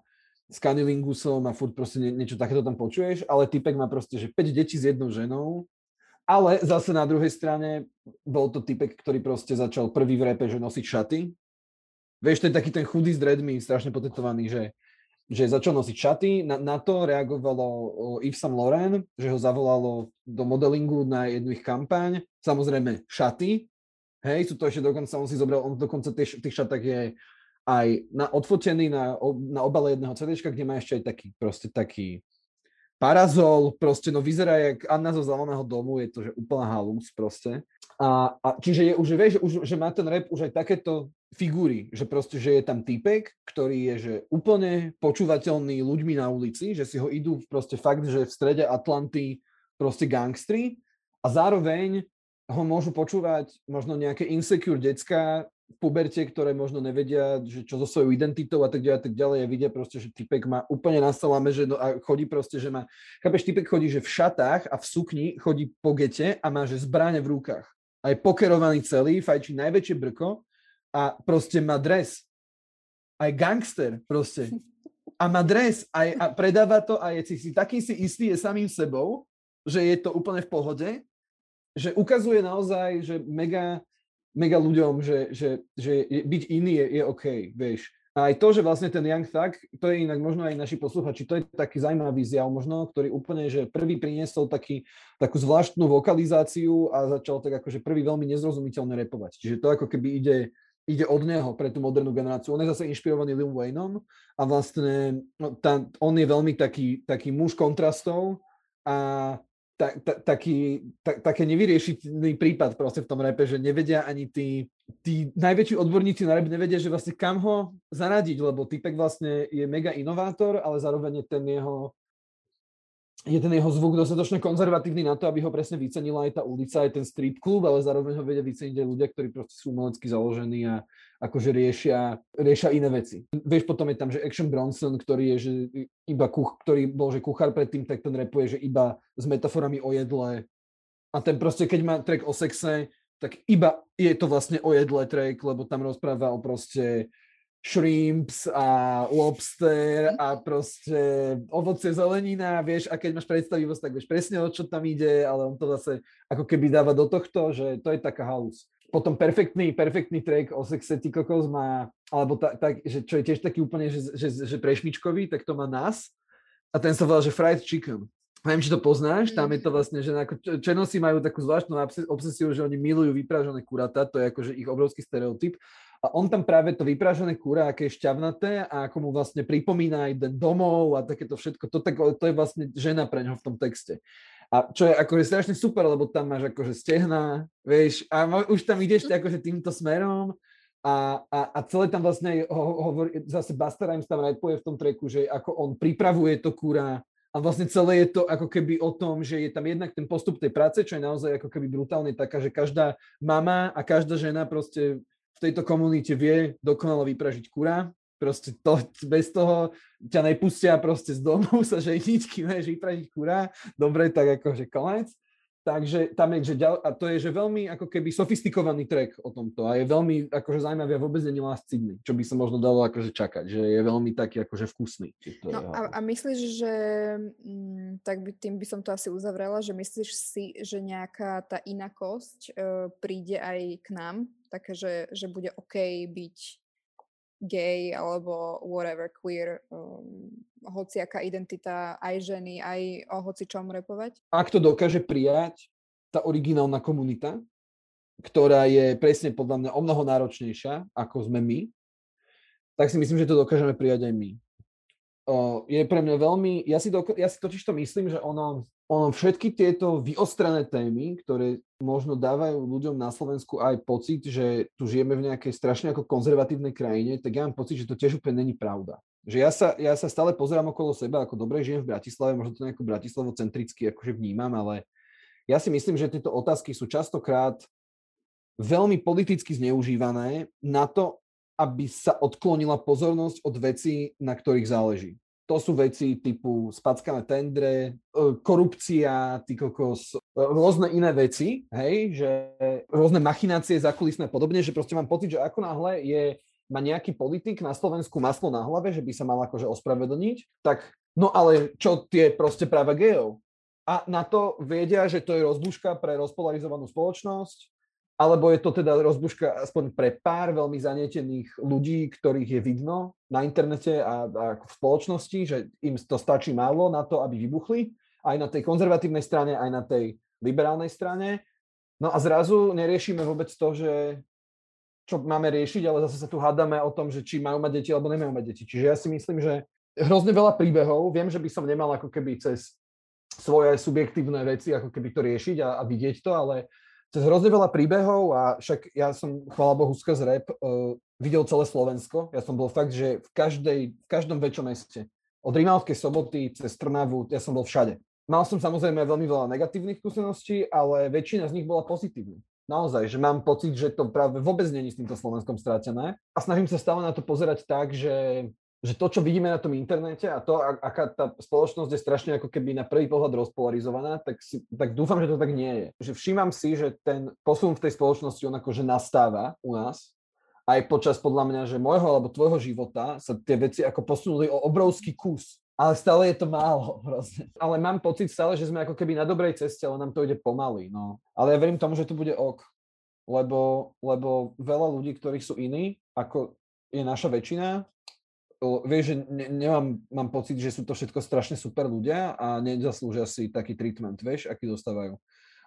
s kanilingusom a furt proste nie, niečo takéto tam počuješ, ale typek má proste, že 5 detí s jednou ženou, ale zase na druhej strane bol to typek, ktorý proste začal prvý v repe, že nosiť šaty. Vieš, to je taký ten chudý s dreadmi, strašne potetovaný, že, že začal nosiť šaty. Na, na to reagovalo Yves Saint Laurent, že ho zavolalo do modelingu na jednu ich kampaň. Samozrejme šaty. Hej, sú to ešte dokonca, on si zobral, on dokonca tých, tých šatách je aj na, odfotený na, na obale jedného CD, kde má ešte aj taký, proste taký parazol, proste no vyzerá jak Anna zo zeleného domu, je to že úplná halus proste. A, a čiže je už, vieš, už, že má ten rap už aj takéto figúry, že proste, že je tam týpek, ktorý je že úplne počúvateľný ľuďmi na ulici, že si ho idú proste fakt, že v strede Atlanty proste gangstri a zároveň ho môžu počúvať možno nejaké insecure decka puberte, ktoré možno nevedia, že čo so svojou identitou a tak ďalej, a tak ďalej, a vidia proste, že typek má úplne na salame, že no, a chodí proste, že má, chápeš, typek chodí, že v šatách a v sukni chodí po gete a má, že zbráne v rukách. A je pokerovaný celý, fajčí najväčšie brko a proste má dres. Aj gangster proste. A má dres aj, a predáva to a je si, si taký si istý je samým sebou, že je to úplne v pohode, že ukazuje naozaj, že mega mega ľuďom, že, že, že byť iný je, je OK, vieš. A aj to, že vlastne ten Young Thug, to je inak možno aj naši posluchači, to je taký zaujímavý zjav možno, ktorý úplne, že prvý priniesol taký, takú zvláštnu vokalizáciu a začal tak akože prvý veľmi nezrozumiteľne repovať. Čiže to ako keby ide, ide od neho pre tú modernú generáciu. On je zase inšpirovaný Lil Wayneom a vlastne no, tá, on je veľmi taký, taký muž kontrastov a ta, ta, taký, ta, také nevyriešiteľný prípad proste v tom repe, že nevedia ani tí, tí najväčší odborníci na rap nevedia, že vlastne kam ho zaradiť, lebo typek vlastne je mega inovátor, ale zároveň ten jeho je ten jeho zvuk dostatočne konzervatívny na to, aby ho presne vycenila aj tá ulica, aj ten street klub, ale zároveň ho vedia vyceniť aj ľudia, ktorí proste sú umelecky založení a akože riešia, riešia iné veci. Vieš, potom je tam, že Action Bronson, ktorý je, že iba kuch, ktorý bol, že kuchár predtým, tak ten repuje, že iba s metaforami o jedle. A ten proste, keď má track o sexe, tak iba je to vlastne o jedle track, lebo tam rozpráva o proste shrimps a lobster a proste ovoce, zelenina, vieš, a keď máš predstavivosť, tak vieš presne, o čo tam ide, ale on to zase ako keby dáva do tohto, že to je taká halus. Potom perfektný, perfektný track o sexe ty kokos má, alebo tak, ta, že čo je tiež taký úplne, že, že, že prešmičkový, tak to má nás. A ten sa volá, že fried chicken. Neviem, či to poznáš, tam je to mm. vlastne, že ako černosi majú takú zvláštnu obsesiu, že oni milujú vypražené kuratá, to je akože ich obrovský stereotyp. A on tam práve to vypražené kura, aké je šťavnaté a ako mu vlastne pripomína aj ten domov a takéto všetko, to, tak, to je vlastne žena pre ňo v tom texte. A čo je akože strašne super, lebo tam máš akože stehna, vieš, a už tam ideš akože týmto smerom a, a, a celé tam vlastne ho, hovorí, zase Buster Rhymes tam rapuje v tom treku, že ako on pripravuje to kura a vlastne celé je to ako keby o tom, že je tam jednak ten postup tej práce, čo je naozaj ako keby brutálne taká, že každá mama a každá žena proste v tejto komunite vie dokonale vypražiť kura. Proste to, bez toho ťa nepustia proste z domu [laughs] sa ženiť, kým vieš vypražiť kura. Dobre, tak akože konec. Takže tam je, že ďal, a to je, že veľmi ako keby sofistikovaný track o tomto a je veľmi akože zaujímavý a vôbec není lascidný, čo by sa možno dalo akože čakať, že je veľmi taký akože vkusný. No a, a myslíš, že m, mm, tak by, tým by som to asi uzavrela, že myslíš si, že nejaká tá inakosť e, príde aj k nám také, že, že bude OK byť gay alebo whatever, queer, um, hociaká identita aj ženy, aj o hoci čom repovať? Ak to dokáže prijať tá originálna komunita, ktorá je presne podľa mňa o mnoho náročnejšia, ako sme my, tak si myslím, že to dokážeme prijať aj my. Uh, je pre mňa veľmi, ja si, doko, ja si totiž to myslím, že ono, ono všetky tieto vyostrené témy, ktoré možno dávajú ľuďom na Slovensku aj pocit, že tu žijeme v nejakej strašne ako konzervatívnej krajine, tak ja mám pocit, že to tiež úplne není pravda. Že ja sa, ja sa stále pozerám okolo seba, ako dobre žijem v Bratislave, možno to nejako bratislavocentricky akože vnímam, ale ja si myslím, že tieto otázky sú častokrát veľmi politicky zneužívané na to, aby sa odklonila pozornosť od vecí, na ktorých záleží to sú veci typu spackané tendre, e, korupcia, ty kokos, e, rôzne iné veci, hej, že rôzne machinácie zakulisné podobne, že proste mám pocit, že ako náhle je má nejaký politik na Slovensku maslo na hlave, že by sa mal akože ospravedlniť, tak no ale čo tie proste práva gejov? A na to vedia, že to je rozbuška pre rozpolarizovanú spoločnosť, alebo je to teda rozbuška aspoň pre pár veľmi zanietených ľudí, ktorých je vidno na internete a, a v spoločnosti, že im to stačí málo na to, aby vybuchli, aj na tej konzervatívnej strane, aj na tej liberálnej strane. No a zrazu neriešime vôbec to, že čo máme riešiť, ale zase sa tu hádame o tom, že či majú mať deti alebo nemajú mať deti. Čiže ja si myslím, že hrozne veľa príbehov, viem, že by som nemal ako keby cez svoje subjektívne veci ako keby to riešiť a, a vidieť to, ale cez hrozne veľa príbehov a však ja som, chvála Bohu, skrz rap uh, videl celé Slovensko. Ja som bol fakt, že v, každej, v každom väčšom meste. Od Rimavskej soboty cez Trnavu, ja som bol všade. Mal som samozrejme veľmi veľa negatívnych skúseností, ale väčšina z nich bola pozitívna. Naozaj, že mám pocit, že to práve vôbec není s týmto Slovenskom strátené. A snažím sa stále na to pozerať tak, že že to, čo vidíme na tom internete a to, aká tá spoločnosť je strašne ako keby na prvý pohľad rozpolarizovaná, tak, si, tak dúfam, že to tak nie je. Že všímam si, že ten posun v tej spoločnosti on akože nastáva u nás, aj počas podľa mňa, že môjho alebo tvojho života sa tie veci ako posunuli o obrovský kus. Ale stále je to málo, [laughs] hrozne. Ale mám pocit stále, že sme ako keby na dobrej ceste, ale nám to ide pomaly, no. Ale ja verím tomu, že to bude ok. Lebo, lebo veľa ľudí, ktorí sú iní, ako je naša väčšina, vieš, že ne, nemám, mám pocit, že sú to všetko strašne super ľudia a nezaslúžia si taký treatment, vieš, aký dostávajú.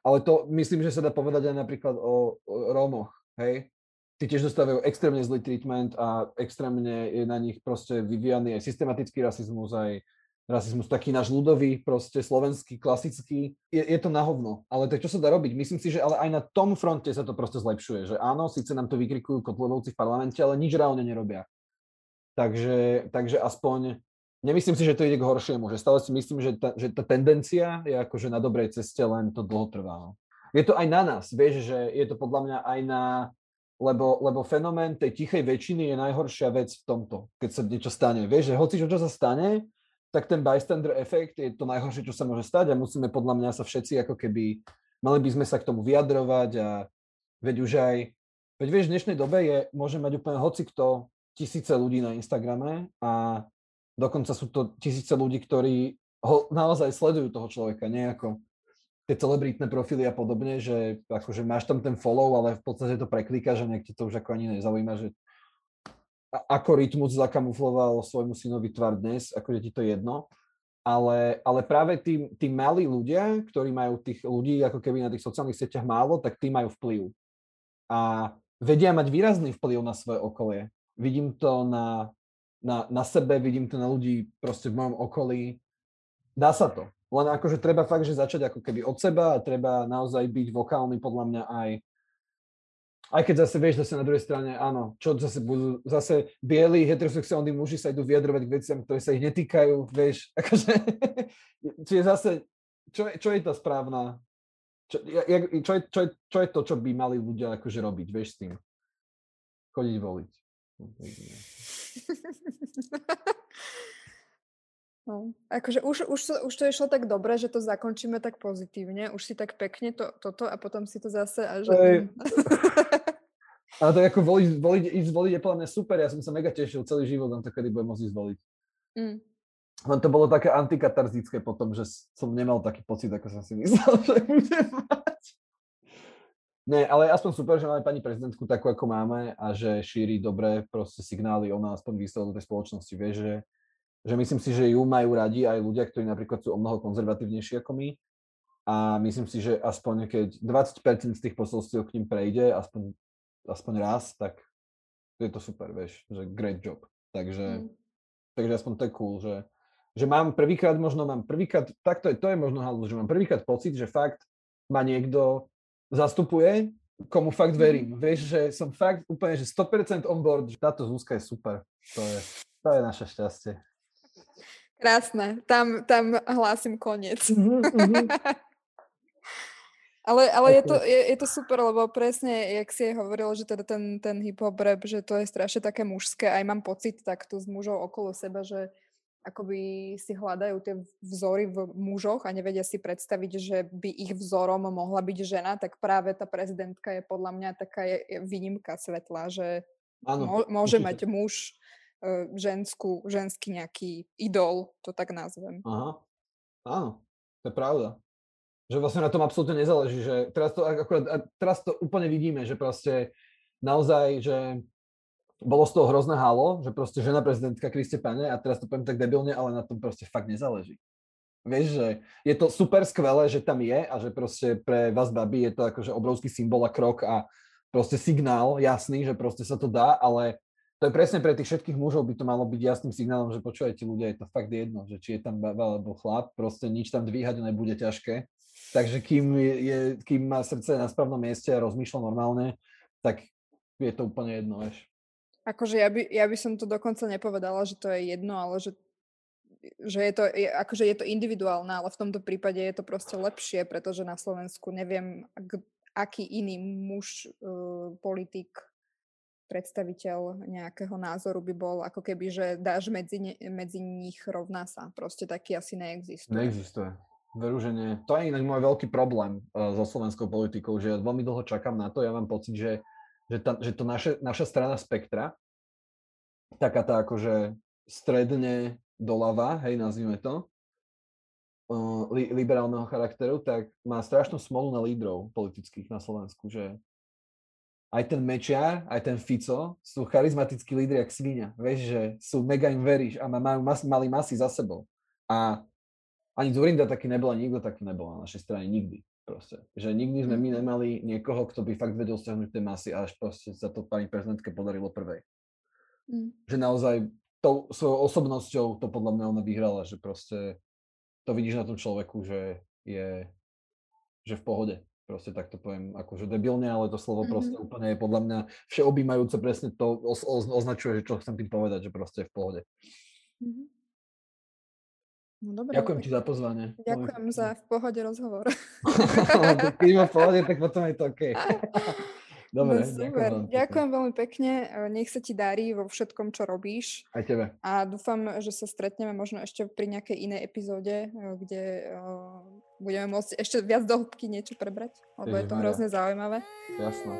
Ale to myslím, že sa dá povedať aj napríklad o, o Rómoch, hej? Tí tiež dostávajú extrémne zlý treatment a extrémne je na nich proste vyvíjaný aj systematický rasizmus, aj rasizmus taký náš ľudový, proste slovenský, klasický. Je, je to na hovno, ale tak čo sa dá robiť? Myslím si, že ale aj na tom fronte sa to proste zlepšuje, že áno, síce nám to vykrikujú kotlevovci v parlamente, ale nič reálne nerobia. Takže, takže aspoň nemyslím si, že to ide k horšiemu, že stále si myslím, že tá, že tá tendencia je akože na dobrej ceste, len to dlho trvá. No. Je to aj na nás, vieš, že je to podľa mňa aj na, lebo, lebo fenomén tej tichej väčšiny je najhoršia vec v tomto, keď sa niečo stane. Vieš, že hoci čo, sa stane, tak ten bystander efekt je to najhoršie, čo sa môže stať a musíme podľa mňa sa všetci ako keby, mali by sme sa k tomu vyjadrovať a veď už aj, veď vieš, v dnešnej dobe je, môže mať úplne hoci kto tisíce ľudí na Instagrame a dokonca sú to tisíce ľudí, ktorí ho naozaj sledujú toho človeka, nie ako tie celebritné profily a podobne, že akože máš tam ten follow, ale v podstate to preklikáš nejak ti to už ako ani nezaujíma, že ako Rytmus zakamufloval svojmu synovi tvar dnes, ako je ti to jedno. Ale, ale práve tí, tí malí ľudia, ktorí majú tých ľudí ako keby na tých sociálnych sieťach málo, tak tí majú vplyv. A vedia mať výrazný vplyv na svoje okolie vidím to na, na, na sebe, vidím to na ľudí proste v mojom okolí. Dá sa to. Len akože treba fakt, že začať ako keby od seba a treba naozaj byť vokálny podľa mňa aj aj keď zase vieš, zase na druhej strane, áno, čo zase budú, zase bieli heterosexuálni muži sa idú vyjadrovať k veciam, ktoré sa ich netýkajú, vieš, [laughs] akože, čiže zase, čo, čo je tá správna, čo, jak, čo, je, čo, je, čo je to, čo by mali ľudia akože robiť, vieš, s tým, chodiť voliť. [laughs] No, akože už, už, už to išlo tak dobre, že to zakončíme tak pozitívne, už si tak pekne to, toto a potom si to zase až... Ej. [laughs] Ale to je ako voliť, voliť, ísť voliť je podľa mňa super, ja som sa mega tešil celý život na to, kedy budem môcť ísť voliť. Mm. Len to bolo také antikatarzické potom, že som nemal taký pocit, ako som si myslel, [laughs] že budem mať. Nie, ale aspoň super, že máme pani prezidentku takú, ako máme a že šíri dobré proste signály, ona aspoň vystavila do tej spoločnosti, vie, že, že myslím si, že ju majú radi aj ľudia, ktorí napríklad sú o mnoho konzervatívnejší ako my a myslím si, že aspoň keď 20% z tých posolstiev k ním prejde, aspoň, aspoň raz, tak je to super, vieš, že great job. Takže, mm. takže aspoň to je cool, že, že mám prvýkrát, možno mám prvýkrát, tak to je, to je možno halus, že mám prvýkrát pocit, že fakt ma niekto zastupuje, komu fakt verím. Mhm. Vieš, že som fakt úplne, že 100% on board, že táto Zuzka je super. To je, to je naše šťastie. Krásne, tam, tam hlásim koniec. Mm-hmm. [laughs] ale ale okay. je, to, je, je to super, lebo presne, jak si aj hovoril, že teda ten, ten hip-hop rap, že to je strašne také mužské, aj mám pocit takto z mužov okolo seba, že akoby si hľadajú tie vzory v mužoch a nevedia si predstaviť, že by ich vzorom mohla byť žena, tak práve tá prezidentka je podľa mňa taká výnimka svetla, že Áno, môže určite. mať [laughs] muž uh, ženskú, ženský nejaký idol, to tak nazvem. Aha, áno, to je pravda. Že vlastne na tom absolútne nezáleží, že teraz to, akurát, teraz to úplne vidíme, že proste naozaj, že bolo z toho hrozné halo, že proste žena prezidentka Kriste Pane a teraz to poviem tak debilne, ale na tom proste fakt nezáleží. Vieš, že je to super skvelé, že tam je a že proste pre vás baby je to akože obrovský symbol a krok a proste signál jasný, že proste sa to dá, ale to je presne pre tých všetkých mužov by to malo byť jasným signálom, že počúvajte ľudia, je to fakt jedno, že či je tam baba alebo chlap, proste nič tam dvíhať nebude ťažké. Takže kým, je, kým má srdce na správnom mieste a rozmýšľa normálne, tak je to úplne jedno, vieš. Akože ja by, ja by som to dokonca nepovedala, že to je jedno, ale že, že je to, je, akože je to individuálne, ale v tomto prípade je to proste lepšie, pretože na Slovensku neviem, ak, aký iný muž, uh, politik, predstaviteľ nejakého názoru by bol, ako keby, že dáš medzi, ne, medzi nich rovná sa. Proste taký asi neexistuje. Neexistuje. Veru, že nie. To je inak môj veľký problém uh, so slovenskou politikou, že ja veľmi dlho čakám na to, ja mám pocit, že že, ta, že to naše, naša strana spektra, taká tá akože stredne doľava, hej, nazvime to, li, liberálneho charakteru, tak má strašnú smolu na lídrov politických na Slovensku, že aj ten Mečiar, aj ten Fico sú charizmatickí lídri jak svinia. Vieš, že sú mega im veríš a majú mas, mali masy za sebou. A ani Zurinda taký nebol, nikto taký nebol na našej strane nikdy. Proste. Že nikdy sme my mhm. nemali niekoho, kto by fakt vedel stiahnuť tie masy a až proste sa to pani prezidentke podarilo prvej. Mm. Že naozaj tou svojou osobnosťou to podľa mňa ona vyhrala, že proste to vidíš na tom človeku, že je že v pohode. Proste tak to poviem akože debilne, ale to slovo mm-hmm. proste úplne je podľa mňa všeobjímajúce presne to označuje, že čo chcem tým povedať, že proste je v pohode. Mm-hmm. No dobre. Ďakujem ti za pozvanie. Ďakujem za v pohode rozhovor. [laughs] Keď [laughs] ma v pohode, tak potom je to OK. [laughs] Dobre, no, super. Ďakujem, ďakujem veľmi pekne. Nech sa ti darí vo všetkom, čo robíš. Aj tebe. A dúfam, že sa stretneme možno ešte pri nejakej inej epizóde, kde budeme môcť ešte viac do hĺbky niečo prebrať, lebo je to hrozne zaujímavé. Jasné.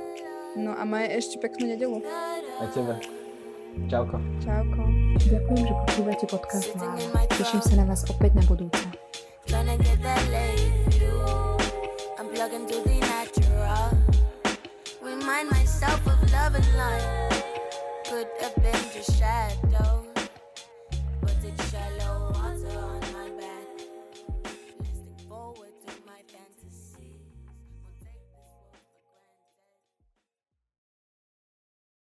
No a maj ešte peknú nedelu. Aj tebe. Čauko. Čauko. Ďakujem, že počúvate podcast Láva. Teším sa na vás opäť na budúce. Remind myself of love and life could have been just shadows.